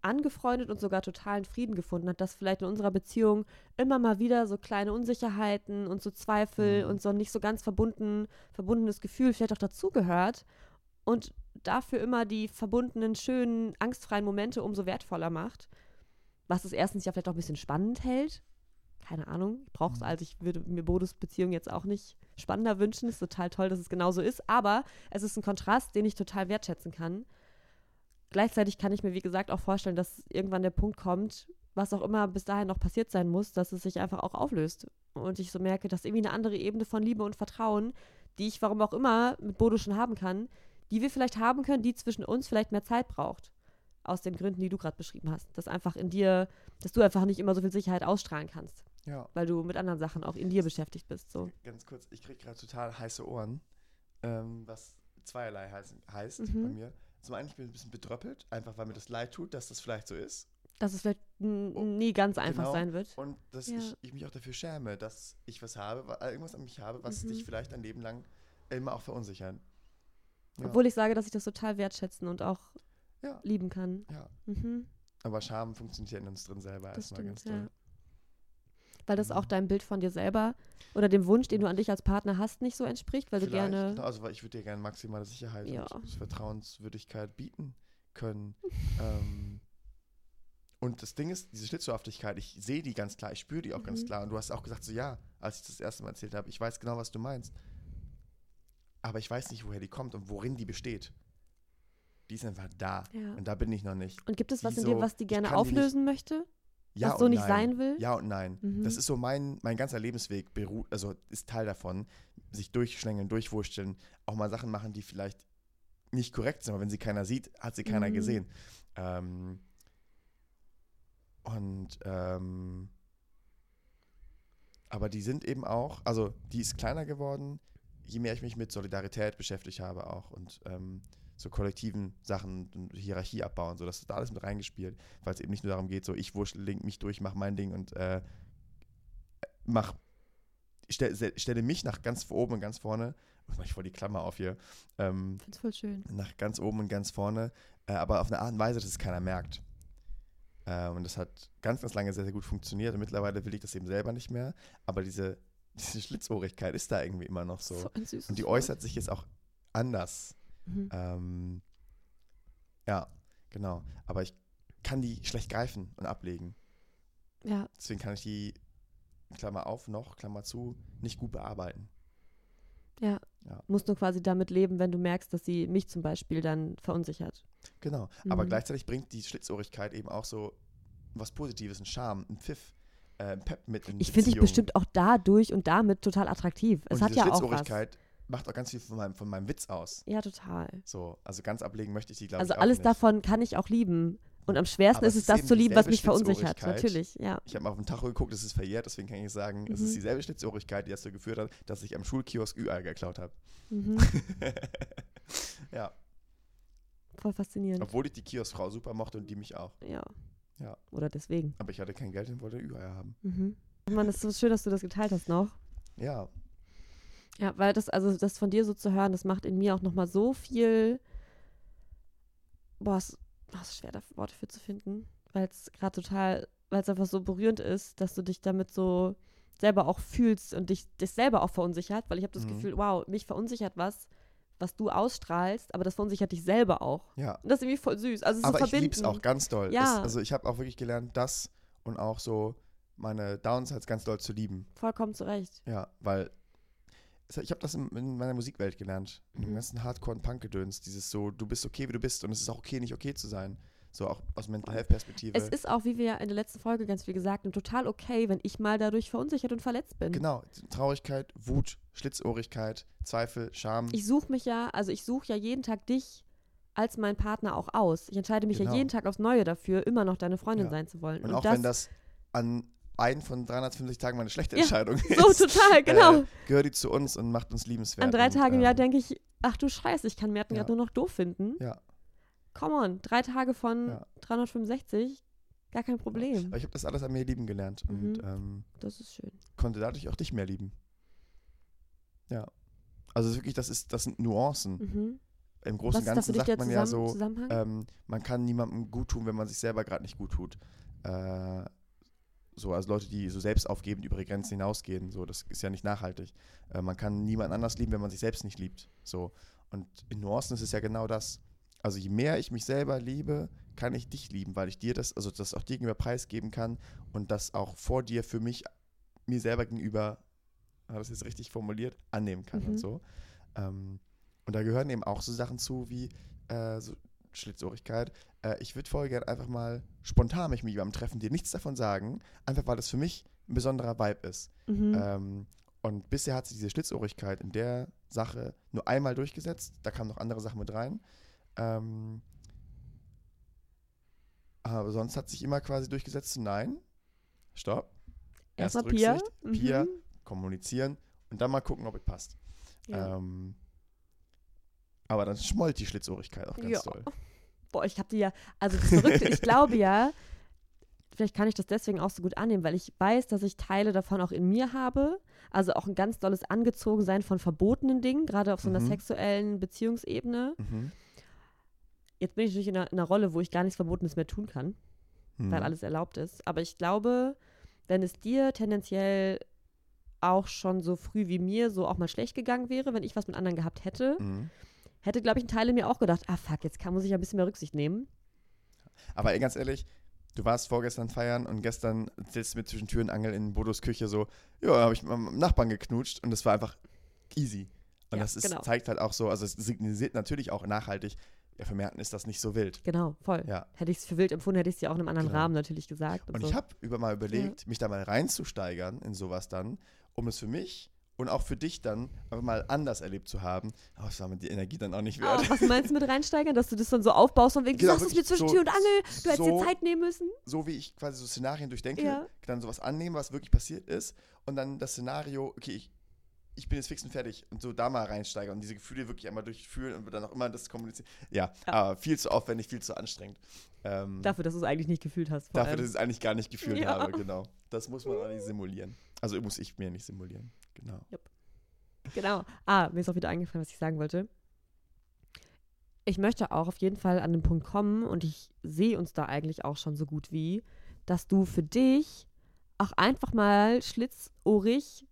angefreundet und sogar totalen Frieden gefunden hat, dass vielleicht in unserer Beziehung immer mal wieder so kleine Unsicherheiten und so Zweifel Mhm. und so ein nicht so ganz verbunden, verbundenes Gefühl vielleicht auch dazugehört und dafür immer die verbundenen, schönen, angstfreien Momente umso wertvoller macht. Was es erstens ja vielleicht auch ein bisschen spannend hält. Keine Ahnung, ich brauche es, Mhm. also ich würde mir Bodos Beziehung jetzt auch nicht spannender wünschen. Ist total toll, dass es genauso ist, aber es ist ein Kontrast, den ich total wertschätzen kann. Gleichzeitig kann ich mir, wie gesagt, auch vorstellen, dass irgendwann der Punkt kommt, was auch immer bis dahin noch passiert sein muss, dass es sich einfach auch auflöst. Und ich so merke, dass irgendwie eine andere Ebene von Liebe und Vertrauen, die ich warum auch immer mit Bodo schon haben kann, die wir vielleicht haben können, die zwischen uns vielleicht mehr Zeit braucht. Aus den Gründen, die du gerade beschrieben hast. Dass einfach in dir, dass du einfach nicht immer so viel Sicherheit ausstrahlen kannst, Ja, weil du mit anderen Sachen auch in dir beschäftigt bist. So. ganz kurz. Ich kriege gerade total heiße Ohren. Ähm, was zweierlei heißt, heißt Mhm. bei mir. Zum einen, ich bin ein bisschen bedröppelt, einfach weil mir das leid tut, dass das vielleicht so ist. Dass es vielleicht Oh, nie ganz einfach genau. sein wird. Und dass Ja. ich, ich mich auch dafür schäme, dass ich was habe, wa- irgendwas an mich habe, was Mhm. dich vielleicht ein Leben lang immer auch verunsichert. Ja. Obwohl ich sage, dass ich das total wertschätzen und auch Ja. lieben kann. Ja. Mhm. Aber Scham funktioniert ja in uns drin selber Das erstmal stimmt, ganz ja. Weil das auch deinem Bild von dir selber oder dem Wunsch, den du an dich als Partner hast, nicht so entspricht, weil du Vielleicht, gerne. Genau, also weil ich würde dir gerne maximale Sicherheit Ja. und Vertrauenswürdigkeit bieten können. ähm, und das Ding ist, diese Schlitzohrhaftigkeit, ich sehe die ganz klar, ich spüre die auch ganz Mhm. klar. Und du hast auch gesagt, so ja, als ich das erste Mal erzählt habe, ich weiß genau, was du meinst. aber ich weiß nicht, woher die kommt und worin die besteht. Die ist einfach da. Ja. Und da bin ich noch nicht. Und gibt es was die in dir, so- was die gerne kann die nicht- auflösen möchte? Ja was so und nicht nein. sein will? Ja und nein. Mhm. Das ist so mein, mein ganzer Lebensweg, beruht, also ist Teil davon, sich durchschlängeln, durchwursteln, auch mal Sachen machen, die vielleicht nicht korrekt sind, aber wenn sie keiner sieht, hat sie keiner Mhm. gesehen. Ähm, und ähm, aber die sind eben auch, also die ist kleiner geworden, je mehr ich mich mit Solidarität beschäftigt habe auch und ähm, so kollektiven Sachen und Hierarchie abbauen, so das ist da alles mit reingespielt, weil es eben nicht nur darum geht, so ich wurschtel link mich durch, mach mein Ding und äh, mach stell, stelle mich nach ganz oben und ganz vorne, jetzt mach ich voll die Klammer auf hier, ähm, find's voll schön. nach ganz oben und ganz vorne, äh, aber auf eine Art und Weise, dass es keiner merkt. Äh, und das hat ganz, ganz lange sehr, sehr gut funktioniert und mittlerweile will ich das eben selber nicht mehr, aber diese, diese Schlitzohrigkeit ist da irgendwie immer noch so. süßes Und die äußert sich jetzt auch anders. Mhm. Ähm, ja, genau. Aber ich kann die schlecht greifen und ablegen. Ja, Deswegen kann ich die, Klammer auf, noch, Klammer zu, nicht gut bearbeiten. ja. Ja. Musst nur quasi damit leben, wenn du merkst, dass sie mich zum Beispiel dann verunsichert. Genau. Aber Mhm. gleichzeitig bringt die Schlitzohrigkeit eben auch so was Positives, einen Charme, einen Pfiff, äh, einen Pep mit in Ich finde dich bestimmt auch dadurch und damit total attraktiv. Es Und hat diese ja auch was. Macht auch ganz viel von meinem, von meinem Witz aus. Ja, total. So, also ganz ablegen möchte ich die, glaube Also ich, auch alles nicht. davon kann ich auch lieben. Und am schwersten ist es es, ist das zu lieben, was mich verunsichert. Natürlich, ja. Ich habe mal auf den Tacho geguckt, es ist verjährt, deswegen kann ich sagen, es Mhm. ist dieselbe Schlitzohrigkeit, die dazu geführt hat, dass ich am Schulkiosk Ü-Ei geklaut habe. Mhm. ja, Voll faszinierend. obwohl ich die Kioskfrau super mochte und die mich auch. Ja. Ja. Oder deswegen. Aber ich hatte kein Geld und wollte Ü-Eier haben. Mhm. Mann, es ist so schön, dass du das geteilt hast noch. Ja, Ja, weil das, also das von dir so zu hören, das macht in mir auch nochmal so viel. Boah, es ist schwer, da Worte für zu finden. Weil es gerade total, weil es einfach so berührend ist, dass du dich damit so selber auch fühlst und dich das selber auch verunsichert, weil ich habe das Mhm. Gefühl, wow, mich verunsichert was, was du ausstrahlst, aber das verunsichert dich selber auch. ja. Und das ist irgendwie voll süß. Also es Aber so ich liebe es auch ganz doll. Ja. Es, also ich habe auch wirklich gelernt, das und auch so meine Downsides ganz doll zu lieben. Vollkommen zurecht. Ja, weil ich habe das in, in meiner Musikwelt gelernt. In dem Mhm. ganzen Hardcore- und Punk-Gedöns. Dieses so, du bist okay, wie du bist und es ist auch okay, nicht okay zu sein. So auch aus Mental Health-Perspektive. Es ist auch, wie wir ja in der letzten Folge ganz viel gesagt haben, total okay, wenn ich mal dadurch verunsichert und verletzt bin. Genau, Traurigkeit, Wut, Schlitzohrigkeit, Zweifel, Scham. Ich suche mich ja, also ich suche ja jeden Tag dich als meinen Partner auch aus. Ich entscheide mich Genau. ja jeden Tag aufs Neue dafür, immer noch deine Freundin Ja. sein zu wollen. und auch wenn das an einen von 350 Tagen mal eine schlechte Ja, Entscheidung so ist, total, genau. äh, gehört die zu uns und macht uns liebenswert. An drei Tagen im Jahr ähm, denke ich, ach du Scheiße, ich kann Merten ja. gerade nur noch doof finden. Ja. Come on, drei Tage von Ja. 365, gar kein Problem. Aber ich habe das alles an mir lieben gelernt und Mhm. ähm, Das ist schön. konnte dadurch auch dich mehr lieben. Ja. Also wirklich, das ist, das sind Nuancen. Mhm. Im Großen und Ganzen sagt man ja so, ähm, man kann niemandem gut tun, wenn man sich selber gerade nicht gut tut. Äh, so, also Leute, die so selbst aufgeben, die über ihre Grenzen hinausgehen, so, das ist ja nicht nachhaltig. Äh, man kann niemand anders lieben, wenn man sich selbst nicht liebt. So. Und in Nuancen ist es ja genau das. Also je mehr ich mich selber liebe, kann ich dich lieben, weil ich dir das, also das auch dir gegenüber preisgeben kann und das auch vor dir für mich, mir selber gegenüber, habe ich das jetzt richtig formuliert, annehmen kann Mhm. und so. Ähm, und da gehören eben auch so Sachen zu wie äh, so Schlitzohrigkeit. Äh, ich würde voll gerne einfach mal spontan mich mit jemandem treffen, dir nichts davon sagen, einfach weil das für mich ein besonderer Vibe ist. mhm. Ähm, und bisher hat sich diese Schlitzohrigkeit in der Sache nur einmal durchgesetzt. Da kamen noch andere Sachen mit rein. Ähm, aber sonst hat sich immer quasi durchgesetzt zu Nein, Stopp, erst Erstmal Pia. Mhm. Pia. kommunizieren und dann mal gucken, ob es passt. Ja. Ähm, aber dann schmollt die Schlitzohrigkeit auch ganz Ja. doll. Boah, ich habe die ja, also das Verrückte, ich glaube ja, vielleicht kann ich das deswegen auch so gut annehmen, weil ich weiß, dass ich Teile davon auch in mir habe. Also auch ein ganz dolles Angezogensein von verbotenen Dingen, gerade auf so einer Mhm. sexuellen Beziehungsebene. Mhm. Jetzt bin ich natürlich in einer, in einer Rolle, wo ich gar nichts Verbotenes mehr tun kann, Mhm. weil alles erlaubt ist. Aber ich glaube, wenn es dir tendenziell auch schon so früh wie mir so auch mal schlecht gegangen wäre, wenn ich was mit anderen gehabt hätte, Mhm. Hätte, glaube ich, ein Teil in mir auch gedacht, ah fuck, jetzt kann, muss ich ein bisschen mehr Rücksicht nehmen. Aber ey, ganz ehrlich, du warst vorgestern feiern und gestern sitzt du mir zwischen Tür und Angel in Bodos Küche so, ja, habe ich mit meinem Nachbarn geknutscht und das war einfach easy. Und Ja, das ist, genau. zeigt halt auch so, also es signalisiert natürlich auch nachhaltig, ja, für Merten ist das nicht so wild. Genau, voll. Ja. Hätte ich es für wild empfunden, hätte ich es ja auch in einem anderen Genau. Rahmen natürlich gesagt. Und, Und so. ich habe über mal überlegt, mich da mal reinzusteigern in sowas dann, um es für mich und auch für dich dann einfach mal anders erlebt zu haben. Aber es war mir die Energie dann auch nicht Ah, wert. was meinst du mit reinsteigern, dass du das dann so aufbaust und wegen, du Genau, sagst es mir zwischen so- Tür und Angel, du hättest so- dir Zeit nehmen müssen. So wie ich quasi so Szenarien durchdenke, Ja. dann sowas annehmen, was wirklich passiert ist und dann das Szenario, okay, ich, ich bin jetzt fix und fertig und so da mal reinsteigern und diese Gefühle wirklich einmal durchfühlen und dann auch immer das kommunizieren. Ja, Ja. aber viel zu aufwendig, viel zu anstrengend. Ähm, Dafür, dass du es eigentlich nicht gefühlt hast. Dafür, allem. dass ich es eigentlich gar nicht gefühlt Ja. habe, genau. Das muss man auch nicht simulieren. Also muss ich mir nicht simulieren. Genau. Genau. Ah, mir ist auch wieder eingefallen, was ich sagen wollte. Ich möchte auch auf jeden Fall an den Punkt kommen und ich sehe uns da eigentlich auch schon so gut wie, dass du für dich auch einfach mal schlitzohrig,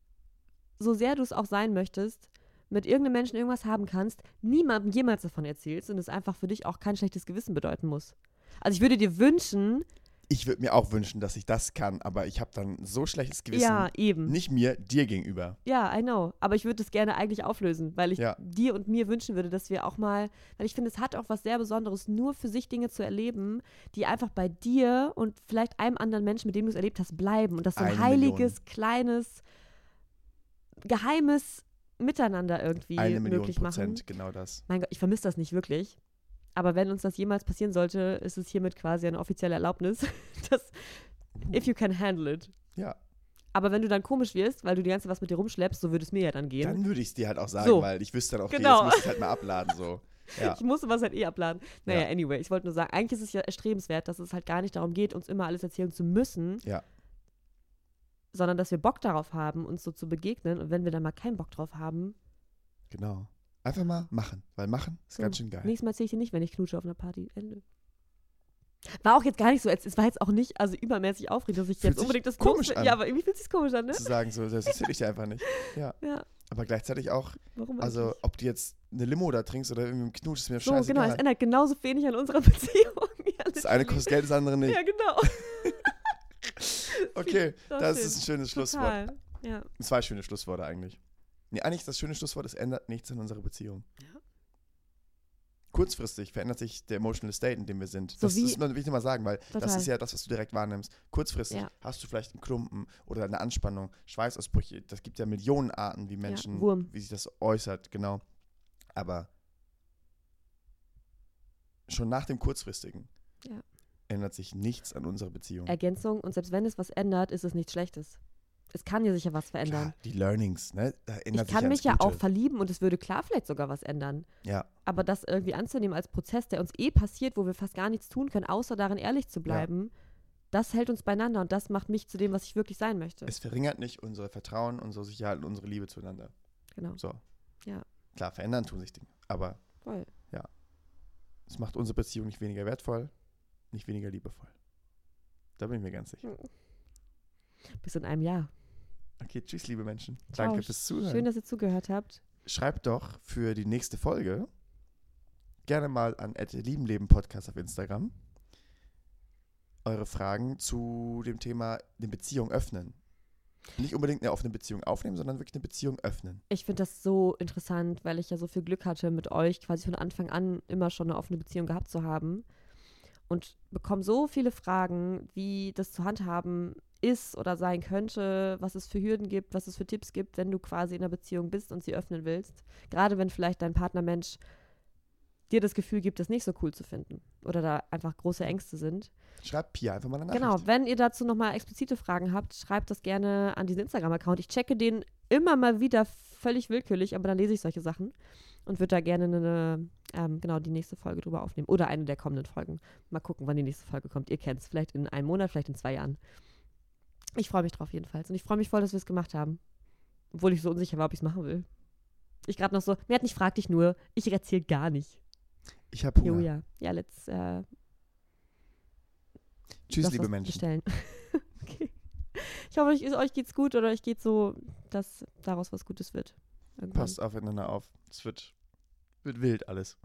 so sehr du es auch sein möchtest, mit irgendeinem Menschen irgendwas haben kannst, niemandem jemals davon erzählst und es einfach für dich auch kein schlechtes Gewissen bedeuten muss. Also ich würde dir wünschen, Ich würde mir auch wünschen, dass ich das kann, aber ich habe dann so schlechtes Gewissen. ja, eben. Nicht mir, dir gegenüber. Ja, I know. Aber ich würde es gerne eigentlich auflösen, weil ich Ja. dir und mir wünschen würde, dass wir auch mal, weil ich finde, es hat auch was sehr Besonderes, nur für sich Dinge zu erleben, die einfach bei dir und vielleicht einem anderen Menschen, mit dem du es erlebt hast, bleiben. Und das so ein Eine heiliges, kleines, geheimes Miteinander irgendwie Eine Million möglich machen. Prozent, genau das. Mein Gott, ich vermisse das nicht wirklich. Aber wenn uns das jemals passieren sollte, ist es hiermit quasi eine offizielle Erlaubnis, dass if you can handle it. Ja, Aber wenn du dann komisch wirst, weil du die ganze Zeit was mit dir rumschleppst, so würde es mir ja dann gehen. dann würde ich es dir halt auch sagen, So. weil ich wüsste dann auch, okay, Genau. jetzt muss ich halt mal abladen. So. Ja. Ich musste was halt eh abladen. Naja, Ja. anyway, ich wollte nur sagen, eigentlich ist es ja erstrebenswert, dass es halt gar nicht darum geht, uns immer alles erzählen zu müssen, Ja. Sondern dass wir Bock darauf haben, uns so zu begegnen. Und wenn wir dann mal keinen Bock drauf haben, Genau. Einfach mal machen, weil machen ist So, ganz schön geil. nächstes Mal erzähle ich dir nicht, wenn ich knutsche auf einer Party. Ende. War auch jetzt gar nicht so, es war jetzt auch nicht also übermäßig aufregend, dass ich Fühlt jetzt unbedingt das komisch loswe- an. Ja, aber irgendwie fühlt es sich komisch an, ne? Zu sagen, so, das erzähle ich dir einfach nicht. Ja. Ja, Aber gleichzeitig auch, warum also eigentlich? ob du jetzt eine Limo da trinkst oder irgendwie einen Knutsch, ist mir So, genau, es scheißegal. ändert genauso wenig an unserer Beziehung. Das eine kostet Geld, das andere nicht. Ja, genau. Okay, Das das stimmt. ist ein schönes Schlusswort. Total. Ja. Zwei schöne Schlussworte eigentlich. Nee, eigentlich das schöne Schlusswort, es ändert nichts an unserer Beziehung. Ja. Kurzfristig verändert sich der emotional state, in dem wir sind. So das ist, will ich mal sagen, weil das Total. ist ja das, was du direkt wahrnimmst. Kurzfristig Ja. hast du vielleicht einen Klumpen oder eine Anspannung, Schweißausbrüche. Das gibt ja Millionen Arten, wie Menschen, Wurm. wie sich das äußert, genau. Aber schon nach dem Kurzfristigen Ja. Ändert sich nichts an unserer Beziehung. Ergänzung und selbst wenn es was ändert, ist es nichts Schlechtes. Es kann ja sicher was verändern. Klar, die Learnings, ne? Da ändert ich kann mich ja, ja ins auch Gute. verlieben und es würde klar vielleicht sogar was ändern. Ja, Aber das irgendwie anzunehmen als Prozess, der uns eh passiert, wo wir fast gar nichts tun können, außer darin ehrlich zu bleiben, das hält uns beieinander und das macht mich zu dem, was ich wirklich sein möchte. es verringert nicht unser Vertrauen, unsere Sicherheit und unsere Liebe zueinander. genau. So. Ja. Klar, verändern tun sich Dinge. Aber Voll. es macht unsere Beziehung nicht weniger wertvoll, nicht weniger liebevoll. Da bin ich mir ganz sicher. Bis in einem Jahr. Okay, tschüss, liebe Menschen. Ciao. Danke fürs Zuhören. Schön, dass ihr zugehört habt. Schreibt doch für die nächste Folge gerne mal an Liebenleben Podcast auf Instagram eure Fragen zu dem Thema eine Beziehung öffnen. Nicht unbedingt eine offene Beziehung aufnehmen, sondern wirklich eine Beziehung öffnen. Ich finde das so interessant, weil ich ja so viel Glück hatte, mit euch quasi von Anfang an immer schon eine offene Beziehung gehabt zu haben. Und bekomme so viele Fragen, wie das zu handhaben ist oder sein könnte, was es für Hürden gibt, was es für Tipps gibt, wenn du quasi in einer Beziehung bist und sie öffnen willst. Gerade wenn vielleicht dein Partnermensch dir das Gefühl gibt, das nicht so cool zu finden oder da einfach große Ängste sind. Schreibt Pia einfach mal eine Nachricht. Genau, wenn ihr dazu nochmal explizite Fragen habt, schreibt das gerne an diesen Instagram-Account. Ich checke den immer mal wieder völlig willkürlich, aber dann lese ich solche Sachen und würde da gerne eine, ähm, genau, die nächste Folge drüber aufnehmen. Oder eine der kommenden Folgen. Mal gucken, wann die nächste Folge kommt. Ihr kennt es, vielleicht in einem Monat, vielleicht in zwei Jahren. Ich freue mich drauf jedenfalls. Und ich freue mich voll, dass wir es gemacht haben. Obwohl ich so unsicher war, ob ich es machen will. Ich gerade noch so, mir hat nicht, frag dich nur, ich erzähle gar nicht. Ich habe Jo, Hunger. ja. Ja, let's, äh, Tschüss, liebe Menschen. bestellen. Ich hoffe, euch, euch geht's gut oder euch geht so, dass daraus was Gutes wird. Irgendwann. Passt aufeinander auf. Es wird, wird wild alles.